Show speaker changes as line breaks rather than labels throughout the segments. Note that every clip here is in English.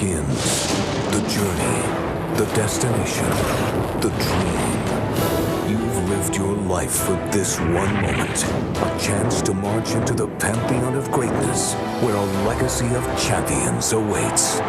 begins. The journey, the destination, the dream. You've lived your life for this one moment. A chance to march into the pantheon of greatness, where a legacy of champions awaits.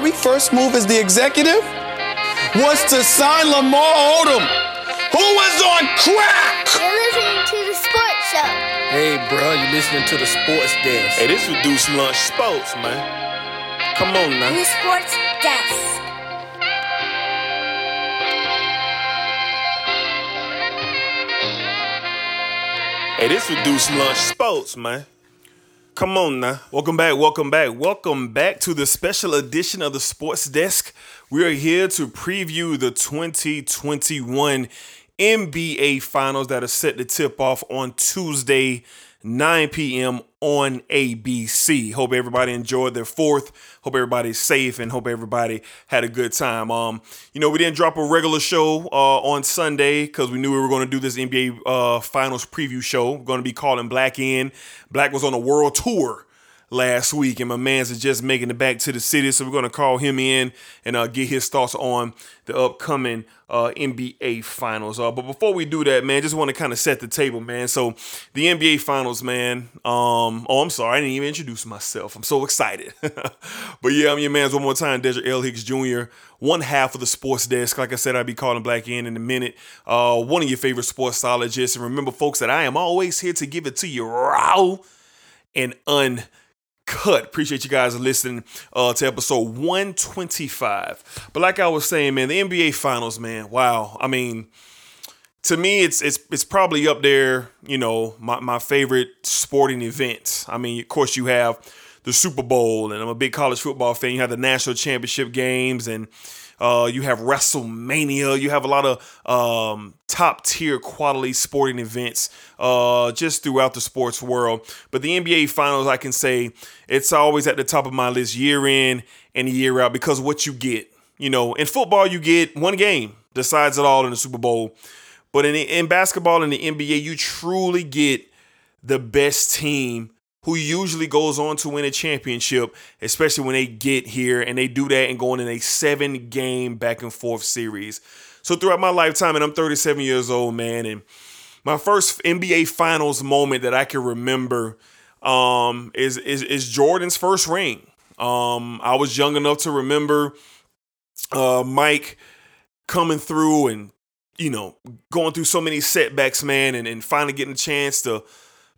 Very first move as the executive was to sign Lamar Odom, who was on crack.
You're listening to the sports show.
Hey, bro, you listening to the sports desk? Hey, this reduced lunch sports, man. Come on now.
The sports desk.
Hey, this reduced lunch sports, man. Come on now. Welcome back, welcome back, welcome back to the special edition of the Sports Desk. We are here to preview the 2021 NBA Finals that are set to tip off on Tuesday, 9 p.m. on ABC. Hope everybody enjoyed their fourth. Hope everybody's safe and hope everybody had a good time. Um, you know, we didn't drop a regular show uh, on Sunday because we knew we were going to do this NBA uh, Finals preview show. Going to be calling Black in. Black was on a world tour last week, and my man's is just making it back to the city. So we're gonna call him in and uh, get his thoughts on the upcoming uh, NBA Finals. Uh, but before we do that, man, just want to kind of set the table, man. So the NBA Finals, man. Um, oh, I'm sorry, I didn't even introduce myself. I'm so excited. but yeah, I'm your man's one more time, Desert L. Hicks Jr. One half of the sports desk. Like I said, I'll be calling Black in in a minute. Uh, one of your favorite sportsologists. And remember, folks, that I am always here to give it to you raw and un cut. Appreciate you guys listening uh, to episode 125. But like I was saying, man, the NBA Finals, man, wow. I mean, to me, it's it's it's probably up there. You know, my my favorite sporting events. I mean, of course, you have the Super Bowl, and I'm a big college football fan. You have the national championship games, and uh, you have WrestleMania. You have a lot of um, top tier quality sporting events uh, just throughout the sports world. But the NBA Finals, I can say, it's always at the top of my list year in and year out because what you get. You know, in football, you get one game decides it all in the Super Bowl. But in, in basketball in the NBA, you truly get the best team who usually goes on to win a championship, especially when they get here and they do that and going in a seven game back and forth series. So throughout my lifetime, and I'm 37 years old, man, and my first NBA Finals moment that I can remember um, is, is is Jordan's first ring. Um, I was young enough to remember uh, Mike coming through and you know going through so many setbacks, man, and, and finally getting a chance to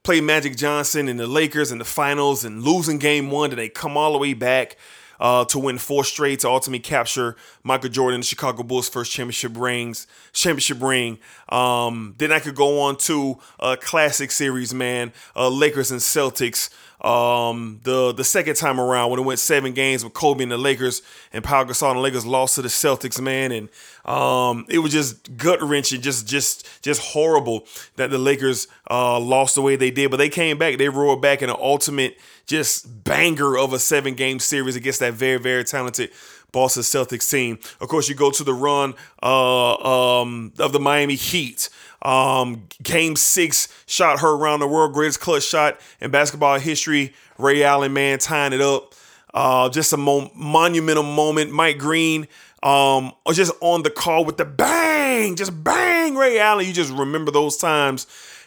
play Magic Johnson and the Lakers in the finals and losing game one, and they come all the way back uh, to win four straight to ultimately capture Michael Jordan, the Chicago Bulls' first championship rings, championship ring. Um, then I could go on to a classic series, man, uh, Lakers and Celtics. Um, the the second time around when it went seven games with Kobe and the Lakers and Pau Gasol and the Lakers lost to the Celtics, man, and um, it was just gut wrenching, just just just horrible that the Lakers uh, lost the way they did. But they came back, they roared back in an ultimate just banger of a seven game series against that very very talented Boston Celtics team. Of course, you go to the run uh, um, of the Miami Heat. Um, game six shot her around the world, greatest clutch shot in basketball history. Ray Allen, man, tying it up. Uh, just a mo- monumental moment. Mike Breen um, just on the call with the bang, just bang, Ray Allen. You just remember those times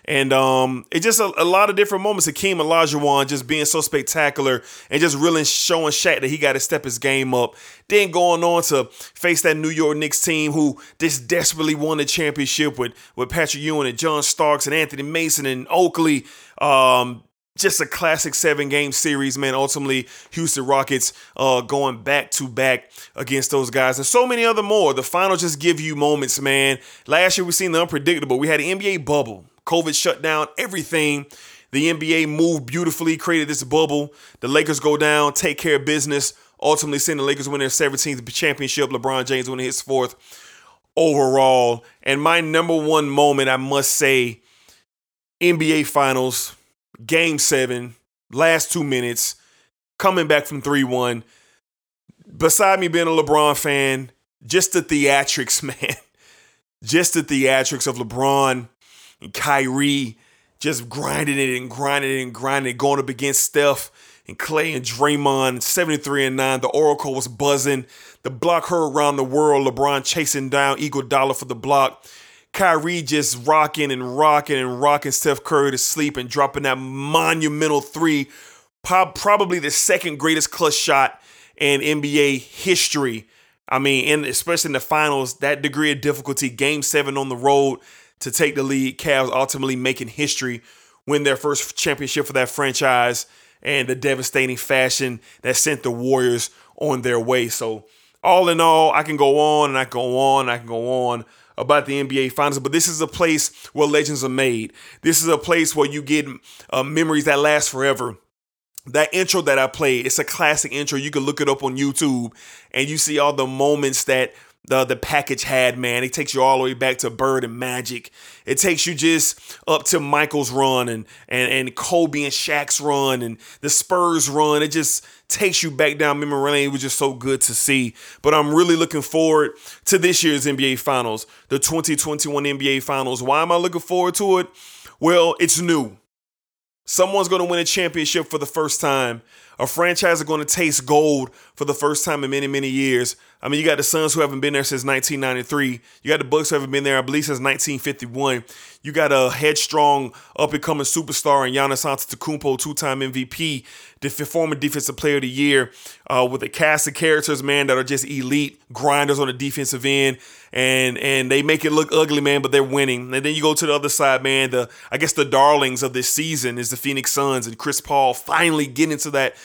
and um, it's just a, a, lot of different moments. Hakeem Olajuwon just being so spectacular and just really showing Shaq that he got to step his game up. Then going on to face that New York Knicks team who just desperately won the championship with, with Patrick Ewing and John Starks and Anthony Mason and Oakley. Um, just a classic seven game series, man. Ultimately, Houston Rockets uh, going back to back against those guys and so many other more. The final just give you moments, man. Last year we seen the unpredictable. We had an NBA bubble. COVID shut down everything. The NBA moved beautifully, created this bubble. The Lakers go down, take care of business, ultimately seeing the Lakers win their 17th championship. LeBron James winning his fourth overall. And my number one moment, I must say, NBA Finals, Game 7, last two minutes, coming back from 3 1. Beside me being a LeBron fan, just the theatrics, man. Just the theatrics of LeBron and Kyrie just grinding it and grinding it and grinding it, going up against Steph and Klay and Draymond, 73 and 9. The Oracle was buzzing. The block her around the world. LeBron chasing down Iguodala for the block. Kyrie just rocking and rocking and rocking Steph Curry to sleep and dropping that monumental three. Probably the second greatest clutch shot in NBA history. I mean, and especially in the finals, that degree of difficulty, game seven on the road to take the lead. Cavs ultimately making history, win their first championship for that franchise, and the devastating fashion that sent the Warriors on their way. So, all in all, I can go on and I can go on and I can go on about the NBA Finals, but this is a place where legends are made. This is a place where you get uh, memories that last forever. That intro that I played, it's a classic intro. You can look it up on YouTube and you see all the moments that the the package had, man. It takes you all the way back to Bird and Magic. It takes you just up to Michael's run and and and Kobe and Shaq's run and the Spurs run. It just takes you back down memory lane. It was just so good to see. But I'm really looking forward to this year's NBA Finals, the 2021 NBA Finals. Why am I looking forward to it? Well, it's new. Someone's going to win a championship for the first time. A franchise is going to taste gold for the first time in many, many years. I mean, you got the Suns who haven't been there since 1993. You got the Bucks who haven't been there, I believe, since 1951. You got a headstrong, up and coming superstar in Giannis Antetokounmpo, two-time MVP, the former Defensive Player of the Year, uh, with a cast of characters, man, that are just elite grinders on the defensive end, and and they make it look ugly, man, but they're winning. And then you go to the other side, man. The I guess the darlings of this season is the Phoenix Suns and Chris Paul finally getting into that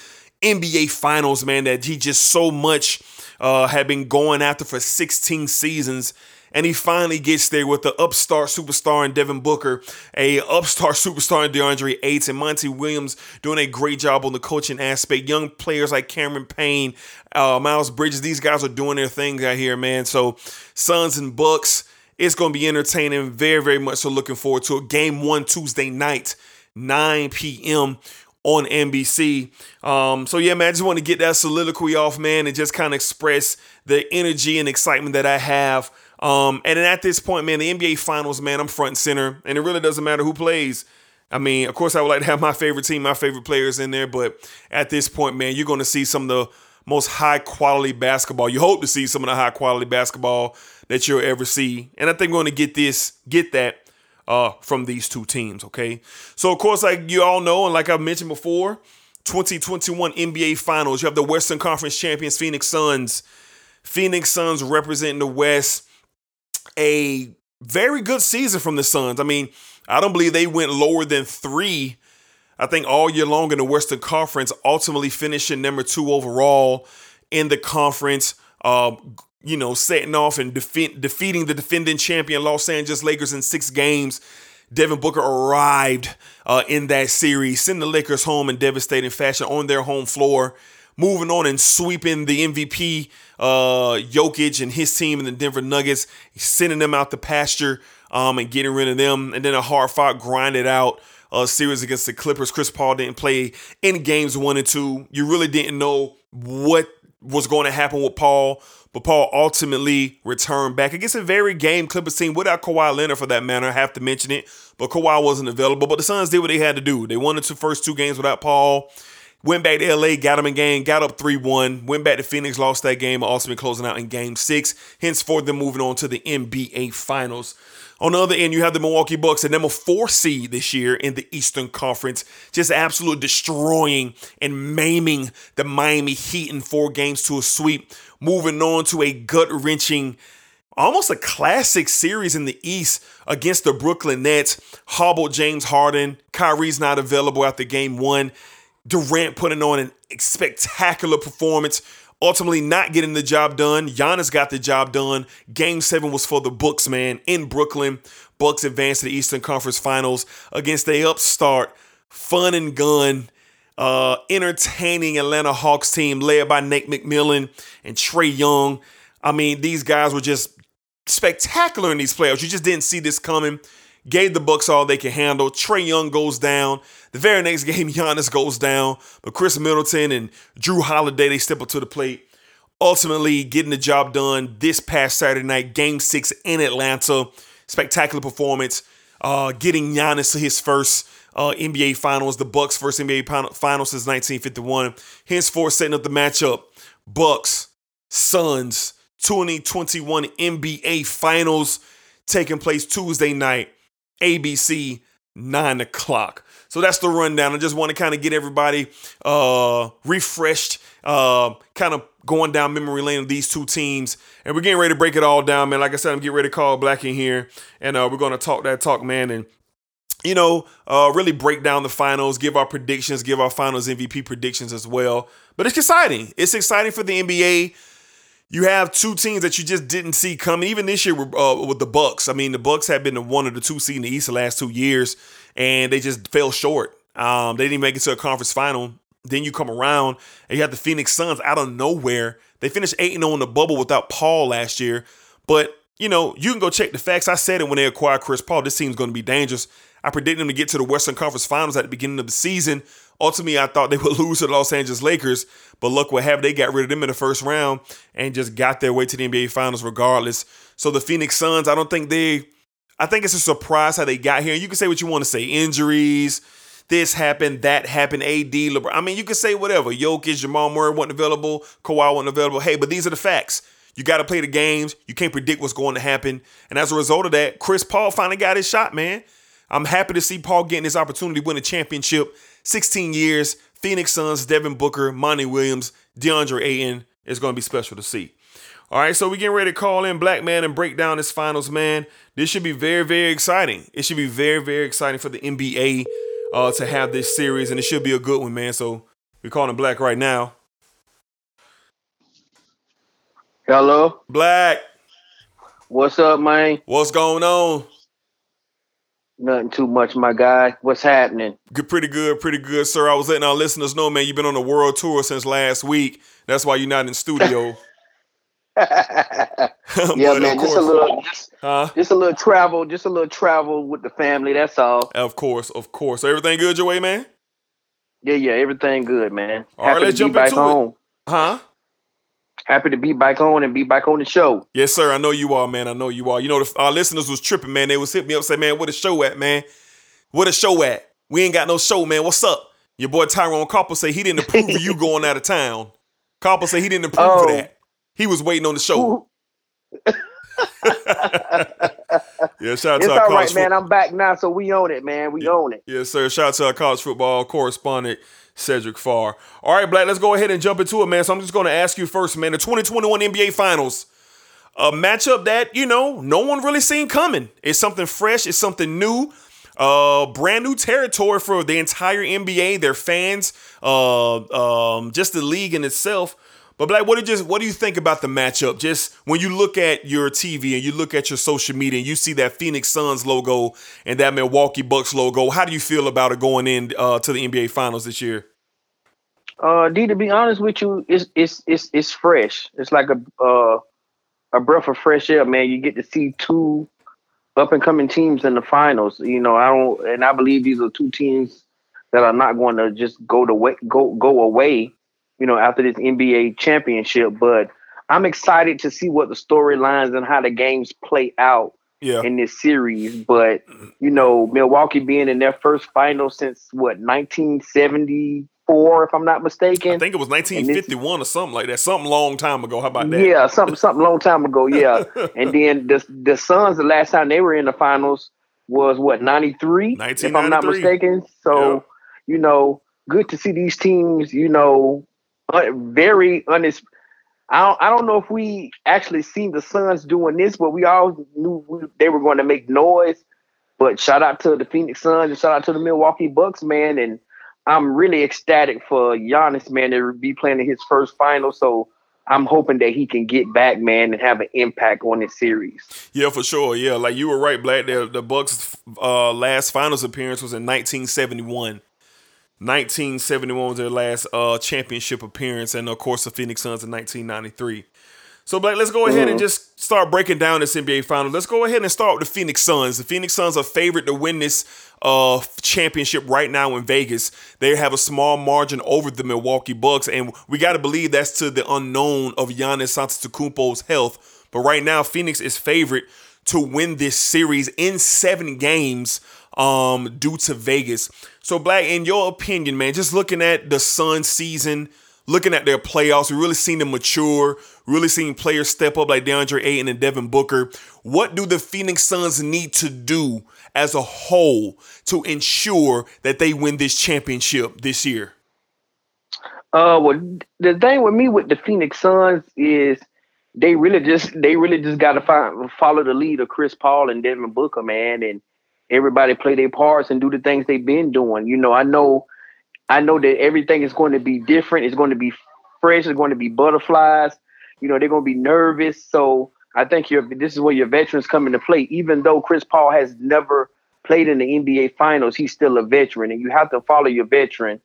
NBA Finals, man, that he just so much uh, had been going after for 16 seasons and he finally gets there with the upstart superstar in Devin Booker, a upstart superstar in DeAndre Ayton, and Monty Williams doing a great job on the coaching aspect. Young players like Cameron Payne, uh, Miles Bridges, these guys are doing their thing out here, man. So Suns and Bucks, it's going to be entertaining. Very, very much so looking forward to it. Game one Tuesday night, 9 p.m on NBC. Um, so yeah, man, I just want to get that soliloquy off, man, and just kind of express the energy and excitement that I have um, and then at this point, man, the NBA Finals, man, I'm front and center, and it really doesn't matter who plays. I mean, of course, I would like to have my favorite team, my favorite players in there, but at this point, man, you're going to see some of the most high quality basketball. You hope to see some of the high quality basketball that you'll ever see, and I think we're going to get this, get that uh, from these two teams. Okay, so of course, like you all know, and like I mentioned before, 2021 NBA Finals. You have the Western Conference champions, Phoenix Suns. Phoenix Suns representing the West a very good season from the Suns. I mean, I don't believe they went lower than three. I think all year long in the Western Conference, ultimately finishing number two overall in the conference. Uh, you know, setting off and defeat, defeating the defending champion Los Angeles Lakers in six games. Devin Booker arrived uh, in that series, sending the Lakers home in devastating fashion on their home floor, moving on and sweeping the MVP uh, Jokic and his team in the Denver Nuggets, sending them out the pasture um, and getting rid of them. And then a hard fought, grinded out uh, series against the Clippers. Chris Paul didn't play in games one and two. You really didn't know what was going to happen with Paul, but Paul ultimately returned back against a very game Clippers team without Kawhi Leonard for that matter. I have to mention it, but Kawhi wasn't available. But the Suns did what they had to do. They won the two first two games without Paul. Went back to LA, got them in game, got up 3 1. Went back to Phoenix, lost that game, ultimately closing out in game six. Henceforth, them moving on to the NBA Finals. On the other end, you have the Milwaukee Bucks, a number four seed this year in the Eastern Conference, just absolutely destroying and maiming the Miami Heat in four games to a sweep. Moving on to a gut wrenching, almost a classic series in the East against the Brooklyn Nets. Hobbled James Harden. Kyrie's not available after game one. Durant putting on an spectacular performance, ultimately not getting the job done. Giannis got the job done. Game seven was for the Bucks, man, in Brooklyn. Bucks advanced to the Eastern Conference Finals against a upstart, fun and gun, uh, entertaining Atlanta Hawks team led by Nate McMillan and Trae Young. I mean, these guys were just spectacular in these playoffs. You just didn't see this coming gave the Bucks all they can handle. Trae Young goes down. The very next game, Giannis goes down, but Khris Middleton and Jrue Holiday they step up to the plate. Ultimately, getting the job done this past Saturday night, Game Six in Atlanta. Spectacular performance. Uh, getting Giannis to his first uh, NBA Finals, the Bucks' first NBA Finals since 1951. Henceforth, setting up the matchup: Bucks, Suns, 2021 NBA Finals taking place Tuesday night ABC, 9 o'clock. So that's the rundown. I just want to kind of get everybody uh, refreshed, uh, kind of going down memory lane of these two teams. And we're getting ready to break it all down, man. Like I said, I'm getting ready to call Black in here. And uh, we're going to talk that talk, man. And you know, uh, really break down the finals, give our predictions, give our finals MVP predictions as well. But it's exciting. It's exciting for the NBA you have two teams that you just didn't see coming. Even this year with, uh, with the Bucks. I mean, the Bucks have been the one of the two seed in the East the last two years, and they just fell short. Um, they didn't make it to a conference final. Then you come around and you have the Phoenix Suns out of nowhere. They finished 8 and 0 in the bubble without Paul last year. But, you know, you can go check the facts. I said it when they acquired Chris Paul. This team's going to be dangerous. I predicted them to get to the Western Conference Finals at the beginning of the season. Ultimately, I thought they would lose to the Los Angeles Lakers, but look what happened. They got rid of them in the first round and just got their way to the NBA Finals regardless. So the Phoenix Suns, I don't think they, I think it's a surprise how they got here. You can say what you want to say injuries, this happened, that happened, AD, LeBron. I mean, you can say whatever. Jokic, Jamal Murray wasn't available, Kawhi wasn't available. Hey, but these are the facts. You got to play the games. You can't predict what's going to happen. And as a result of that, Chris Paul finally got his shot, man. I'm happy to see Paul getting this opportunity to win a championship. 16 years, Phoenix Suns, Devin Booker, Monty Williams, DeAndre Ayton. It's going to be special to see. All right, so we're getting ready to call in Black Man and break down this finals, man. This should be very, very exciting. It should be very, very exciting for the NBA uh, to have this series, and it should be a good one, man. So we're calling Black right now.
Hello.
Black.
What's up, man?
What's going on?
Nothing too much, my guy. What's happening?
Good, pretty good, pretty good, sir. I was letting our listeners know, man, you've been on a world tour since last week. That's why you're not in studio.
yeah, man, just a little, just, huh? just a little travel, just a little travel with the family. That's all.
Of course, of course. So everything good your way, man?
Yeah, yeah, everything good, man.
All Happy right, let's jump into home. it. Huh?
Happy to be back on and be back on the show.
Yes, sir. I know you are, man. I know you are. You know, the, our listeners was tripping, man. They was hitting me up, say, man, what a show at, man? What a show at? We ain't got no show, man. What's up? Your boy Tyrone Copper say he didn't approve of you going out of town. Copper say he didn't approve oh. of that. He was waiting on the show. yeah, shout out
it's
to our
all right, man. I'm back now, so we own it, man. We
yeah,
own it.
Yes, sir. Shout out to our college football correspondent, Cedric Farr. All right, Black, let's go ahead and jump into it, man. So I'm just going to ask you first, man. The 2021 NBA Finals, a matchup that, you know, no one really seen coming. It's something fresh, it's something new. Uh, brand new territory for the entire NBA, their fans, uh, um, just the league in itself. But Black, what do you just what do you think about the matchup? Just when you look at your TV and you look at your social media and you see that Phoenix Suns logo and that Milwaukee Bucks logo, how do you feel about it going in uh, to the NBA Finals this year?
Uh, D, to be honest with you, it's it's it's it's fresh. It's like a uh, a breath of fresh air, man. You get to see two up and coming teams in the finals. You know, I don't, and I believe these are two teams that are not going to just go to go go away you know, after this NBA championship. But I'm excited to see what the storylines and how the games play out
yeah.
in this series. But you know, Milwaukee being in their first final since what 1974, if I'm not mistaken. I
think it was 1951 or something like that. Something long time ago. How about that?
Yeah, something something long time ago. Yeah, and then the the Suns, the last time they were in the finals was what 93, if I'm not mistaken. So, yeah. you know, good to see these teams, you know, very honest. I don't, I don't know if we actually seen the Suns doing this, but we all knew we, they were going to make noise. But shout out to the Phoenix Suns and shout out to the Milwaukee Bucks, man. And I'm really ecstatic for Giannis, man, to be playing in his first final. So I'm hoping that he can get back, man, and have an impact on this series.
Yeah, for sure. Yeah, like you were right, Black. The, the Bucks' uh, last finals appearance was in 1971. 1971 was their last uh, championship appearance, and of course the Phoenix Suns in 1993. So, Black, let's go ahead mm-hmm. and just start breaking down this NBA final. Let's go ahead and start with the Phoenix Suns. The Phoenix Suns are favored to win this uh, championship right now in Vegas. They have a small margin over the Milwaukee Bucks, and we got to believe that's to the unknown of Giannis Antetokounmpo's health. But right now, Phoenix is favored to win this series in seven games um, due to Vegas. So, Black, in your opinion, man, just looking at the Sun season, looking at their playoffs, we really seen them mature, really seen players step up like DeAndre Ayton and Devin Booker. What do the Phoenix Suns need to do as a whole to ensure that they win this championship this year?
Uh, well, the thing with me with the Phoenix Suns is they really just they really just got to follow the lead of Chris Paul and Devin Booker, man, and everybody play their parts and do the things they've been doing. You know, I know, I know that everything is going to be different. It's going to be fresh. It's going to be butterflies. You know, they're going to be nervous. So I think your this is where your veterans come into play. Even though Chris Paul has never played in the NBA Finals, he's still a veteran, and you have to follow your veteran.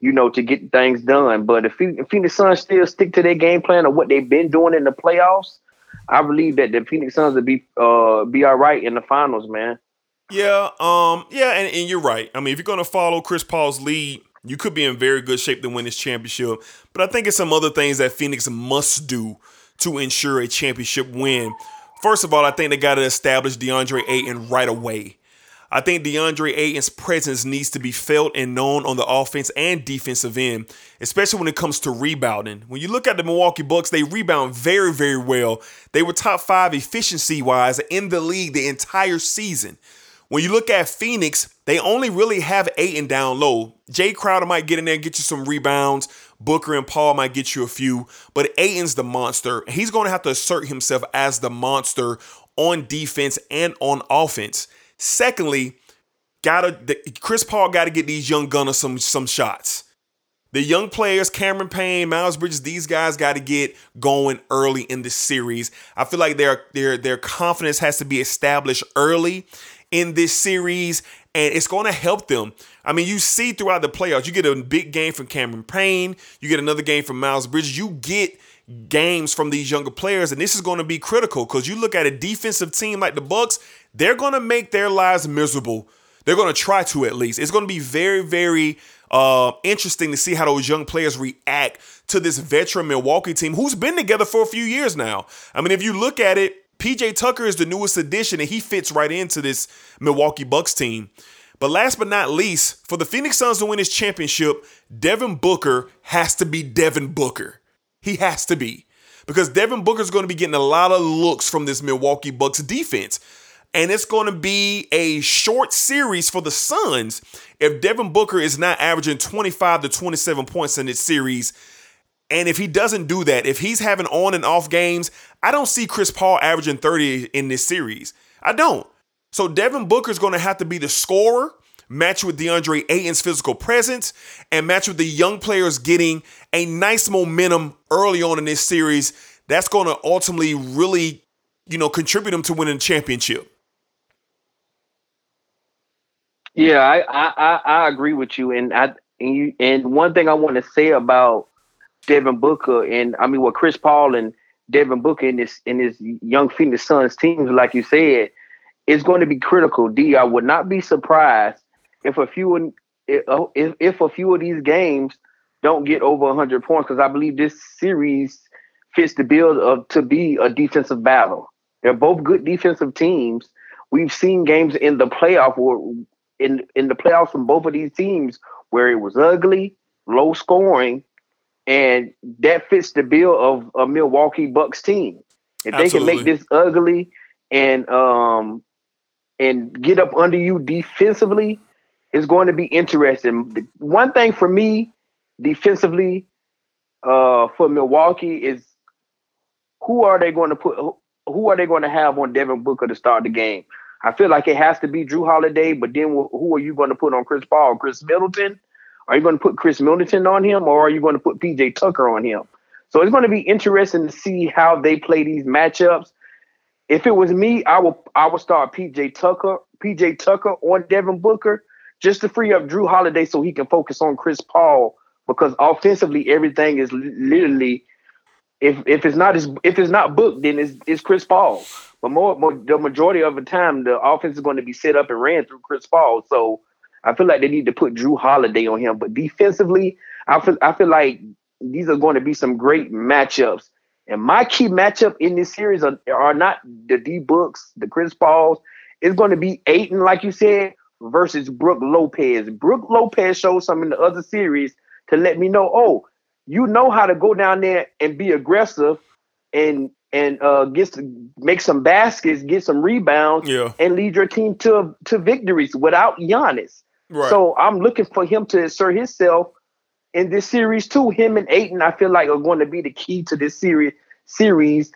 You know, to get things done. But if, Phoenix Suns still stick to their game plan of what they've been doing in the playoffs, I believe that the Phoenix Suns will be uh be all right in the finals, man.
Yeah, um, yeah, and, and you're right. I mean, if you're gonna follow Chris Paul's lead, you could be in very good shape to win this championship. But I think it's some other things that Phoenix must do to ensure a championship win. First of all, I think they got to establish DeAndre Ayton right away. I think DeAndre Ayton's presence needs to be felt and known on the offense and defensive end, especially when it comes to rebounding. When you look at the Milwaukee Bucks, they rebound very, very well. They were top five efficiency wise in the league the entire season. When you look at Phoenix, they only really have Ayton down low. Jae Crowder might get in there and get you some rebounds. Booker and Paul might get you a few, but Ayton's the monster. He's going to have to assert himself as the monster on defense and on offense. Secondly, gotta Chris Paul got to get these young gunners some some shots. The young players, Cameron Payne, Miles Bridges, these guys got to get going early in the series. I feel like their their their confidence has to be established early in this series, and it's going to help them. I mean, you see throughout the playoffs, you get a big game from Cameron Payne, you get another game from Miles Bridges, you get games from these younger players, and this is going to be critical because you look at a defensive team like the Bucks, they're going to make their lives miserable. They're going to try to at least. It's going to be very, very uh, interesting to see how those young players react to this veteran Milwaukee team who's been together for a few years now. I mean, if you look at it, PJ Tucker is the newest addition, and he fits right into this Milwaukee Bucks team. But last but not least, for the Phoenix Suns to win this championship, Devin Booker has to be Devin Booker. He has to be. Because Devin Booker is going to be getting a lot of looks from this Milwaukee Bucks defense. And it's going to be a short series for the Suns if Devin Booker is not averaging 25 to 27 points in this series and if he doesn't do that, if he's having on and off games, I don't see Chris Paul averaging 30 in this series. I don't. So Devin Booker's going to have to be the scorer, match with DeAndre Ayton's physical presence, and match with the young players getting a nice momentum early on in this series, that's going to ultimately really, you know, contribute them to winning the championship.
Yeah, I, I, I, I agree with you, and I and you and one thing I want to say about Devin Booker and I mean what Chris Paul and Devin Booker in this in his young Phoenix Suns teams, like you said, is going to be critical. D, I would not be surprised if a few if if a few of these games don't get over 100 points because I believe this series fits the bill of to be a defensive battle. They're both good defensive teams. We've seen games in the playoff where in in the playoffs from both of these teams where it was ugly, low scoring, and that fits the bill of a Milwaukee Bucks team. If Absolutely. they can make this ugly and um and get up under you defensively, it's going to be interesting. One thing for me, defensively, uh, for Milwaukee is who are they going to put? Who are they going to have on Devin Booker to start the game? I feel like it has to be Jrue Holiday, but then who are you going to put on Chris Paul? Khris Middleton? Are you going to put Khris Middleton on him, or are you going to put PJ Tucker on him? So it's going to be interesting to see how they play these matchups. If it was me, I would I would start PJ Tucker, PJ Tucker on Devin Booker, just to free up Jrue Holiday so he can focus on Chris Paul because offensively everything is literally if if it's not if it's not booked then it's, it's Chris Paul. But more, more, the majority of the time, the offense is going to be set up and ran through Chris Paul. So I feel like they need to put Jrue Holiday on him. But defensively, I feel I feel like these are going to be some great matchups. And my key matchup in this series are, are not the D Books, the Chris Pauls. It's going to be Ayton, like you said, versus Brook Lopez. Brook Lopez showed some in the other series to let me know, oh, you know how to go down there and be aggressive and and uh, get to make some baskets, get some rebounds,
yeah.
and lead your team to to victories without Giannis. Right. So I'm looking for him to assert himself in this series too. Him and Ayton, I feel like are going to be the key to this series. Series,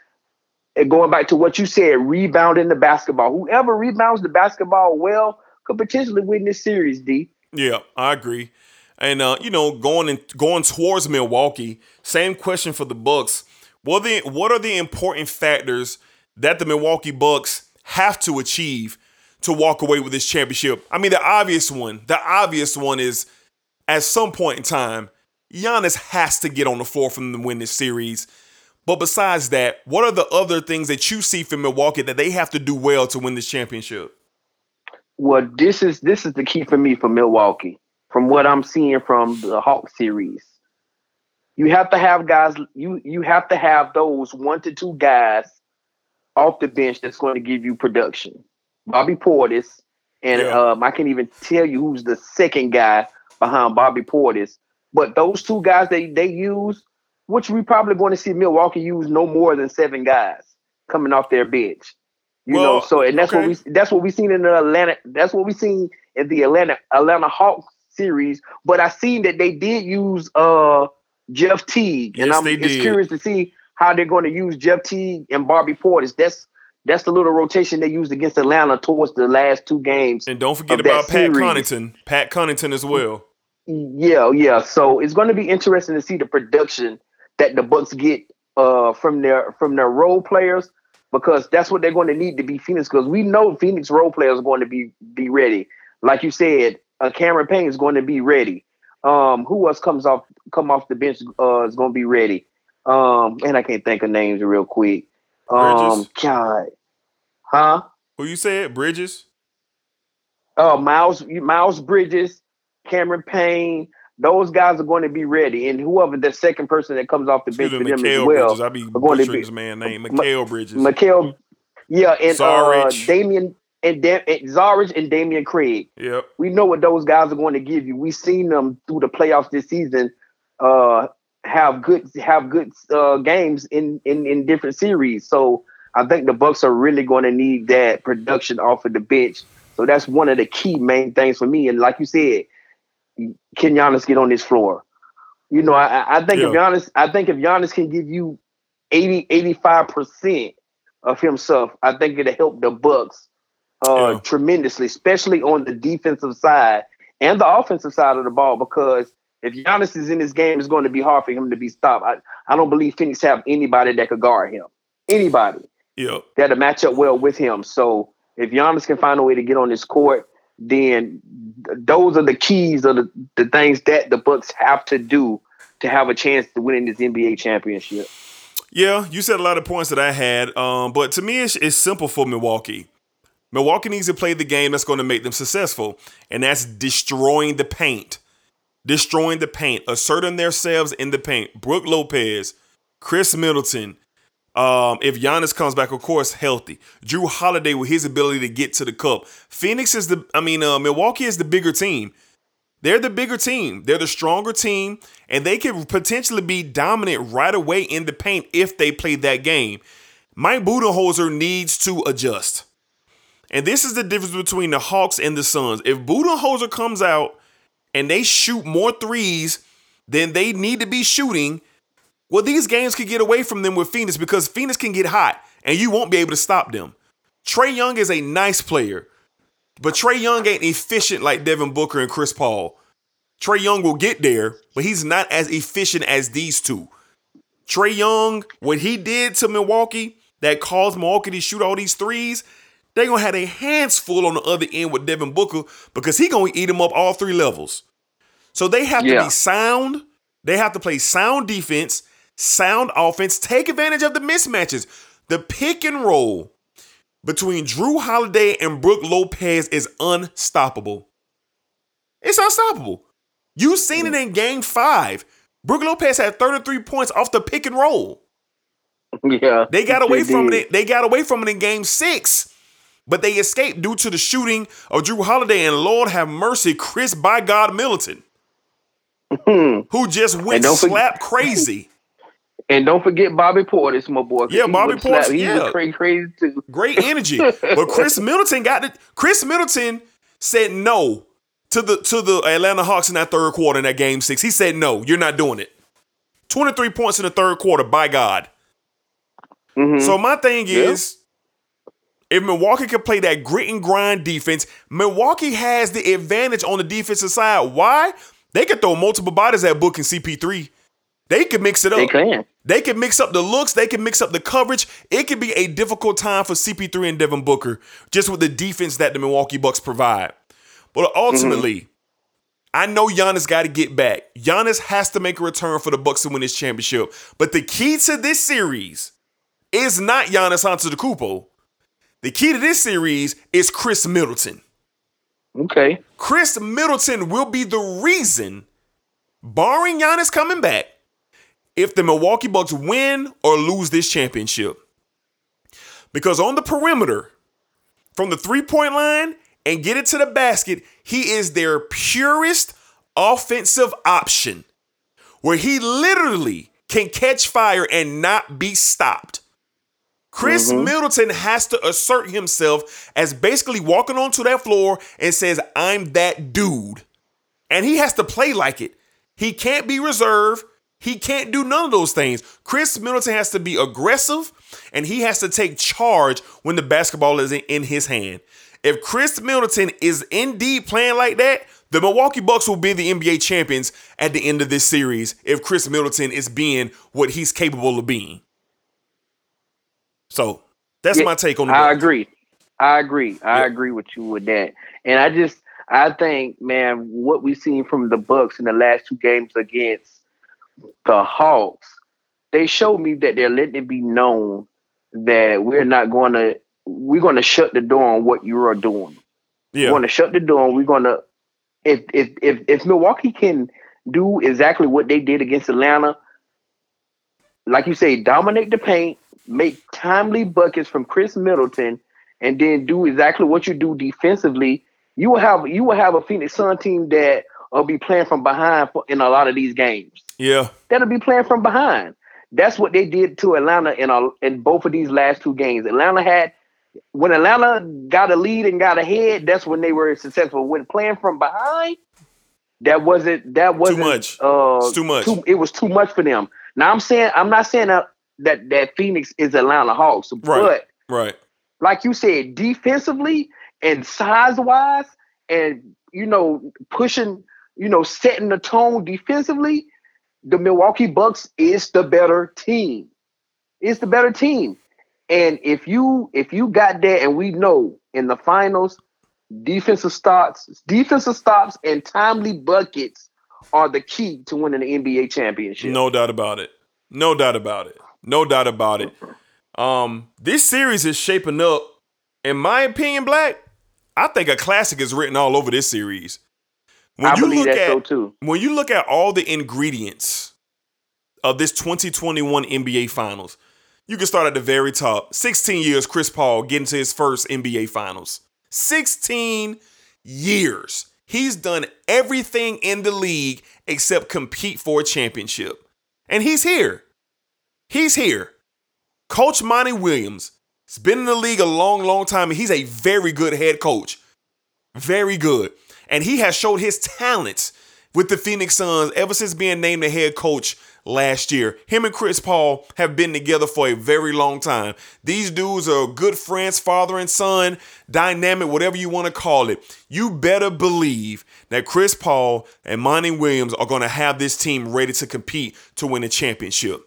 and going back to what you said, rebounding the basketball. Whoever rebounds the basketball well could potentially win this series. D.
Yeah, I agree. And uh, you know, going in, going towards Milwaukee, same question for the Bucks what are the what are the important factors that the Milwaukee Bucks have to achieve to walk away with this championship? I mean, the obvious one, the obvious one is at some point in time, Giannis has to get on the floor for them to win this series. But besides that, what are the other things that you see from Milwaukee that they have to do well to win this championship?
Well, this is this is the key for me for Milwaukee. From what I'm seeing from the Hawk series, you have to have guys. You you have to have those one to two guys off the bench that's going to give you production. Bobby Portis, and yeah. um, I can't even tell you who's the second guy behind Bobby Portis. But those two guys they they use, which we probably going to see Milwaukee use no more than seven guys coming off their bench. You well, know, so and that's okay. what we that's what we seen in the Atlanta. That's what we seen in the Atlanta Atlanta Hawks series. But I seen that they did use uh Jeff Teague, yes, and I'm just curious to see how they're going to use Jeff Teague and Bobby Portis. That's that's the little rotation they used against Atlanta towards the last two games.
And don't forget about Pat series. Connaughton, Pat Connaughton as well.
Yeah, yeah. So it's going to be interesting to see the production that the Bucks get uh, from their from their role players because that's what they're going to need to be Phoenix. Because we know Phoenix role players are going to be be ready. Like you said, uh, Cameron Payne is going to be ready. Um, who else comes off come off the bench uh, is going to be ready? Um, and I can't think of names real quick. Um, Bridges. God, huh?
Who you said Bridges?
Oh, uh, Miles Miles Bridges, Cameron Payne. Those guys are going to be ready, and whoever the second person that comes off the bench for them as well.
Bridges. I be going to be his man name, Mikal Bridges.
Mikal, yeah, and uh, Damian and, da- and Zaric and Damian Craig.
Yep.
We know what those guys are going to give you. We've seen them through the playoffs this season uh, have good have good uh, games in, in in different series. So I think the Bucks are really going to need that production off of the bench. So that's one of the key main things for me. And like you said, can Giannis get on this floor? You know, I, I think yeah. if Giannis, I think if Giannis can give you 80, 85 percent of himself, I think it'll help the Bucks uh,
Yeah.
tremendously, especially on the defensive side and the offensive side of the ball. Because if Giannis is in this game, it's going to be hard for him to be stopped. I, I don't believe Phoenix have anybody that could guard him. Anybody
Yep.
that'll match up well with him. So if Giannis can find a way to get on this court, then those are the keys of the, the things that the Bucks have to do to have a chance to win this NBA championship.
Yeah, you said a lot of points that I had, um, but to me, it's, it's simple for Milwaukee. Milwaukee needs to play the game that's going to make them successful, and that's destroying the paint. Destroying the paint, asserting themselves in the paint. Brook Lopez, Khris Middleton, um, if Giannis comes back, of course, healthy. Jrue Holiday with his ability to get to the cup. Phoenix is the, I mean, uh, Milwaukee is the bigger team. They're the bigger team. They're the stronger team, and they could potentially be dominant right away in the paint if they play that game. Mike Budenholzer needs to adjust. And this is the difference between the Hawks and the Suns. If Budenholzer comes out and they shoot more threes than they need to be shooting, well, these games could get away from them with Phoenix because Phoenix can get hot and you won't be able to stop them. Trae Young is a nice player, but Trae Young ain't efficient like Devin Booker and Chris Paul. Trae Young will get there, but he's not as efficient as these two. Trae Young, what he did to Milwaukee that caused Milwaukee to shoot all these threes, they're gonna have their hands full on the other end with Devin Booker because he gonna eat them up all three levels. So they have to be sound. They have to play sound defense, sound offense, take advantage of the mismatches. The pick and roll between Jrue Holiday and Brook Lopez is unstoppable. It's unstoppable. You've seen it in game five. Brook Lopez had 33 points off the pick and roll.
Yeah,
They got away from it. They got away from it in game six. But they escaped due to the shooting of Jrue Holiday and Lord have mercy, Khris by God Middleton, who just went slap crazy.
And don't forget Bobby Portis, my boy.
Yeah, Bobby Portis,
He
yeah.
crazy, crazy too.
Great energy. But Khris Middleton got it. Khris Middleton said no to the to the Atlanta Hawks in that third quarter in that game six. He said no, you're not doing it. 23 points in the third quarter, by God.
Mhm.
So my thing
Yeah.
is, if Milwaukee can play that grit and grind defense, Milwaukee has the advantage on the defensive side. Why? They could throw multiple bodies at Book and CP3. They could mix it up.
They can.
They can mix up the looks. They can mix up the coverage. It could be a difficult time for CP3 and Devin Booker just with the defense that the Milwaukee Bucks provide. But ultimately, mm-hmm. I know Giannis got to get back. Giannis has to make a return for the Bucks to win this championship. But the key to this series is not Giannis Antetokounmpo. The key to this series is Khris Middleton.
Okay.
Khris Middleton will be the reason, barring Giannis coming back, if the Milwaukee Bucks win or lose this championship. Because on the perimeter, from the three point line and get it to the basket, he is their purest offensive option where he literally can catch fire and not be stopped. Khris mm-hmm. Middleton has to assert himself as basically walking onto that floor and says, I'm that dude. And he has to play like it. He can't be reserved. He can't do none of those things. Khris Middleton has to be aggressive and he has to take charge when the basketball is in, his hand. If Khris Middleton is indeed playing like that, the Milwaukee Bucks will be the NBA champions at the end of this series if Khris Middleton is being what he's capable of being. So that's
Yeah,
my take on the
I
Bucks.
agree. I agree. I
Yeah.
agree with you with that. And I just I think, man, what we've seen from the Bucks in the last two games against the Hawks, they showed me that they're letting it be known that we're not going to we're going to shut the door on what you are doing. We're going to shut the door. and We're going to if if if if Milwaukee can do exactly what they did against Atlanta, like you say, dominate the paint, make timely buckets from Khris Middleton, and then do exactly what you do defensively. You will have you will have a Phoenix Sun team that will be playing from behind for, in a lot of these games.
Yeah.
That'll be playing from behind. That's what they did to Atlanta in a, in both of these last two games. Atlanta had when Atlanta got a lead and got ahead. That's when they were successful. When playing from behind, that wasn't that wasn't too
much.
Uh,
too much.
it was too much for them. Now I'm saying I'm not saying that that, that Phoenix is Atlanta Hawks,
Right.
but
Right.
like you said, defensively, and size wise, and you know, pushing, you know, setting the tone defensively, the Milwaukee Bucks is the better team. It's the better team. And if you if you got that, and we know in the finals, defensive stops, defensive stops, and timely buckets are the key to winning the NBA championship.
No doubt about it. No doubt about it. No doubt about it. Um, this series is shaping up, in my opinion, Black. I think a classic is written all over this series. When
I
you
believe
look
that
at
so too.
when you look at all the ingredients of this 2021 NBA Finals, you can start at the very top. 16 years, Chris Paul getting to his first NBA Finals. 16 years. He's done everything in the league except compete for a championship. And he's here. He's here. Coach Monty Williams has been in the league a long, long time, and he's a very good head coach. Very good. And he has showed his talents with the Phoenix Suns ever since being named the head coach last year. Him and Chris Paul have been together for a very long time. These dudes are good friends, father and son, dynamic, whatever you want to call it. You better believe that Chris Paul and Monty Williams are going to have this team ready to compete to win a championship.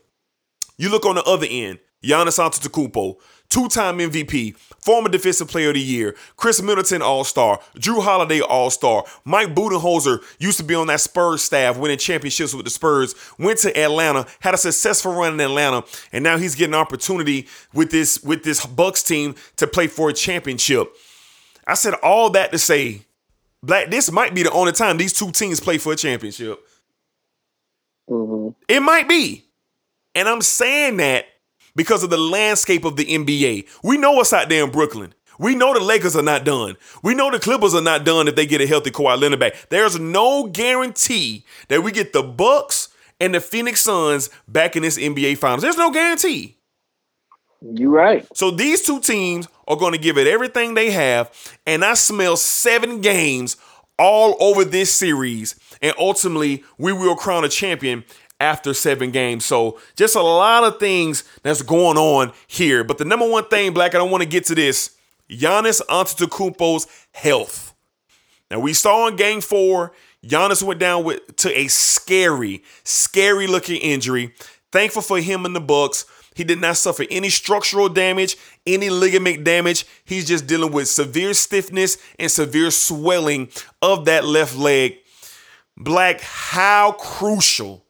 You look on the other end, Giannis Antetokounmpo, two-time MVP, former Defensive Player of the Year, Khris Middleton All-Star, Jrue Holiday All-Star, Mike Budenholzer used to be on that Spurs staff, winning championships with the Spurs, went to Atlanta, had a successful run in Atlanta, and now he's getting an opportunity with this with this Bucks team to play for a championship. I said all that to say, Black, this might be the only time these two teams play for a championship.
Mhm.
It might be. And I'm saying that because of the landscape of the NBA. We know what's out there in Brooklyn. We know the Lakers are not done. We know the Clippers are not done if they get a healthy Kawhi Leonard back. There's no guarantee that we get the Bucks and the Phoenix Suns back in this NBA Finals. There's no guarantee.
You're right.
So these two teams are going to give it everything they have, and I smell seven games all over this series, and ultimately we will crown a champion after seven games. So just a lot of things that's going on here. But the number one thing, Black, I don't want to get to this. Giannis Antetokounmpo's health. Now we saw in Game Four, Giannis went down with to a scary, scary looking injury. Thankful for him in the Bucks. He did not suffer any structural damage, any ligament damage. He's just dealing with severe stiffness and severe swelling of that left leg. Black, how crucial,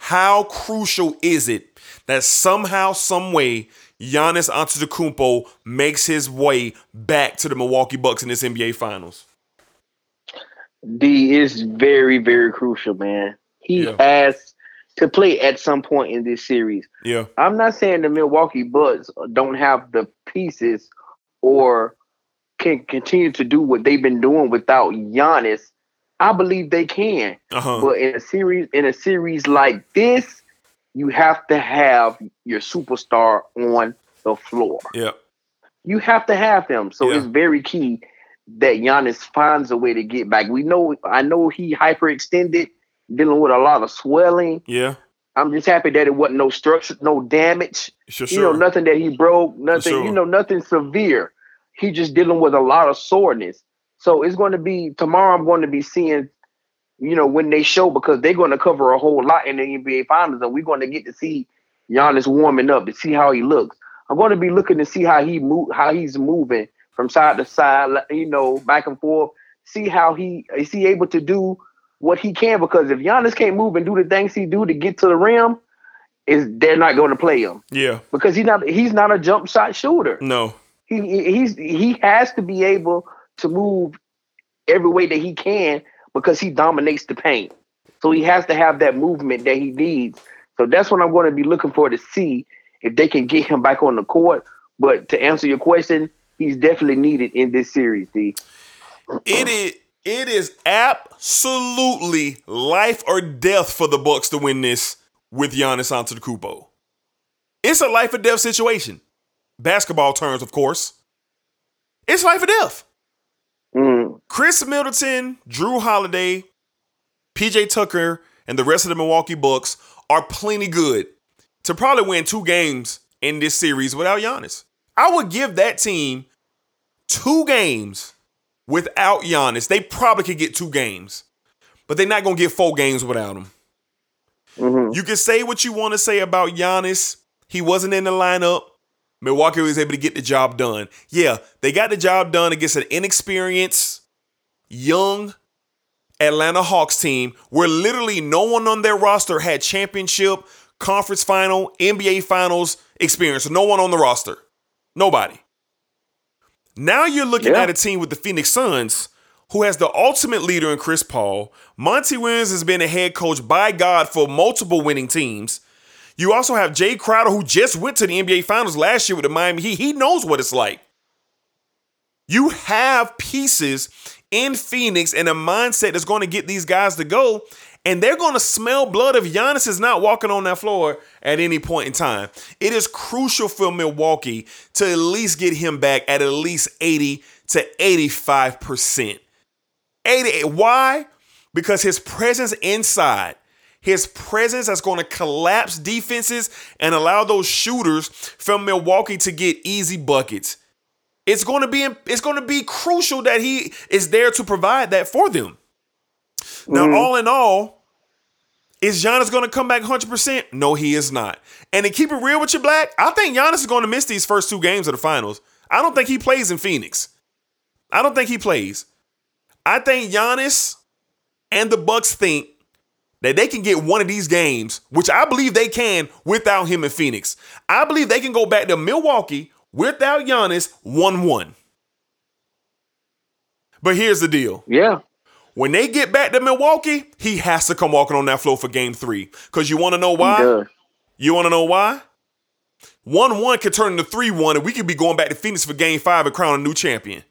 how crucial is it that somehow, some way, Giannis Antetokounmpo makes his way back to the Milwaukee Bucks in this NBA Finals?
D is very, very crucial, man. He
Yeah.
has to play at some point in this series.
Yeah,
I'm not saying the Milwaukee Bucks don't have the pieces or can continue to do what they've been doing without Giannis. I believe they can.
uh-huh.
But in a series in a series like this, you have to have your superstar on the floor.
yeah,
You have to have them. So
Yeah.
it's very key that Giannis finds a way to get back. We know I know he hyperextended, dealing with a lot of swelling.
yeah.
I'm just happy that it wasn't no structure, no damage.
Sure,
You know,
sure.
nothing that he broke, nothing,
sure.
you know, nothing severe. He just dealing with a lot of soreness. So it's going to be tomorrow. I'm going to be seeing, you know, when they show because they're going to cover a whole lot in the NBA Finals, and we're going to get to see Giannis warming up to see how he looks. I'm going to be looking to see how he move, how he's moving from side to side, you know, back and forth. See how he is he able to do what he can because if Giannis can't move and do the things he do to get to the rim, is they're not going to play him
Yeah,
because he's not he's not a jump shot shooter.
no,
He he's he has to be able to move every way that he can because he dominates the paint. So he has to have that movement that he needs. So that's what I'm going to be looking for to see if they can get him back on the court. But to answer your question, he's definitely needed in this series, D.
it is. It is absolutely life or death for the Bucks to win this with Giannis Antetokounmpo. It's a life or death situation. Basketball terms, of course. It's life or death.
Mm,
Khris Middleton, Jrue Holiday, PJ Tucker, and the rest of the Milwaukee Bucks are plenty good to probably win two games in this series without Giannis. I would give that team two games without Giannis. They probably could get two games, but they're not gonna get four games without him.
Mm-hmm.
You can say what you want to say about Giannis. He wasn't in the lineup. Milwaukee was able to get the job done. Yeah, they got the job done against an inexperienced, young Atlanta Hawks team where literally no one on their roster had championship, conference final, NBA finals experience. No one on the roster. Nobody. Now you're looking
Yeah.
at a team with the Phoenix Suns who has the ultimate leader in Chris Paul. Monty Williams has been a head coach by God for multiple winning teams. You also have Jae Crowder, who just went to the NBA Finals last year with the Miami Heat. He knows what it's like. You have pieces in Phoenix and a mindset that's going to get these guys to go, and they're going to smell blood if Giannis is not walking on that floor at any point in time. It is crucial for Milwaukee to at least get him back at at least 80 to 85%. 80. Why? Because his presence inside, his presence is going to collapse defenses and allow those shooters from Milwaukee to get easy buckets. It's going to be it's going to be crucial that he is there to provide that for them. Now, mm-hmm. all in all, is Giannis going to come back 100%? No, he is not. And to keep it real with you, Black, I think Giannis is going to miss these first two games of the finals. I don't think he plays in Phoenix. I don't think he plays. I think Giannis and the Bucks think that they can get one of these games, which I believe they can without him in Phoenix. I believe they can go back to Milwaukee without Giannis 1-1. But here's the deal.
Yeah.
When they get back to Milwaukee, he has to come walking on that floor for game three. Because you want to know why? You want to know why? 1 1 could turn into 3 1, and we could be going back to Phoenix for game five and crown a new champion.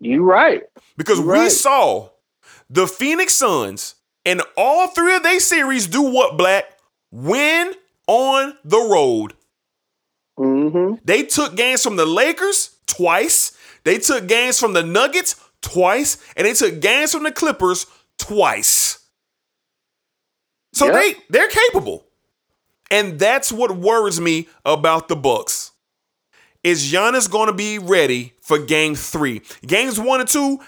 You right.
Because
You
we
right.
saw the Phoenix Suns in all three of their series do what, Black? Win on the road.
Mm-hmm.
They took games from the Lakers twice. They took games from the Nuggets twice. And they took games from the Clippers twice. So
Yep.
they they're capable. And that's what worries me about the Bucks. Is Giannis going to be ready for game 3? Games 1 and 2,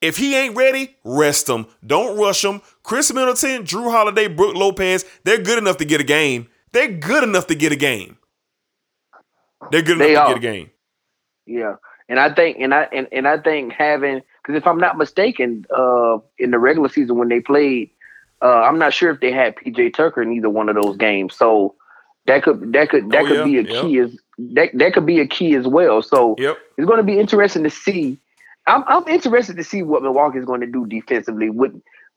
if he ain't ready, rest him. Don't rush him. Khris Middleton, Jrue Holiday, Brook Lopez, they're good enough to get a game. They're good enough to get a game. They're good enough
They
to
are.
get a game.
Yeah, and I think, and I and, and I think having because if I'm not mistaken, uh, in the regular season when they played, uh, I'm not sure if they had PJ Tucker in either one of those games. So that could that could that
Oh,
could
yeah,
be a
yeah.
key as that that could be a key as well. So
Yep.
it's going to be interesting to see. I'm I'm interested to see what Milwaukee is going to do defensively with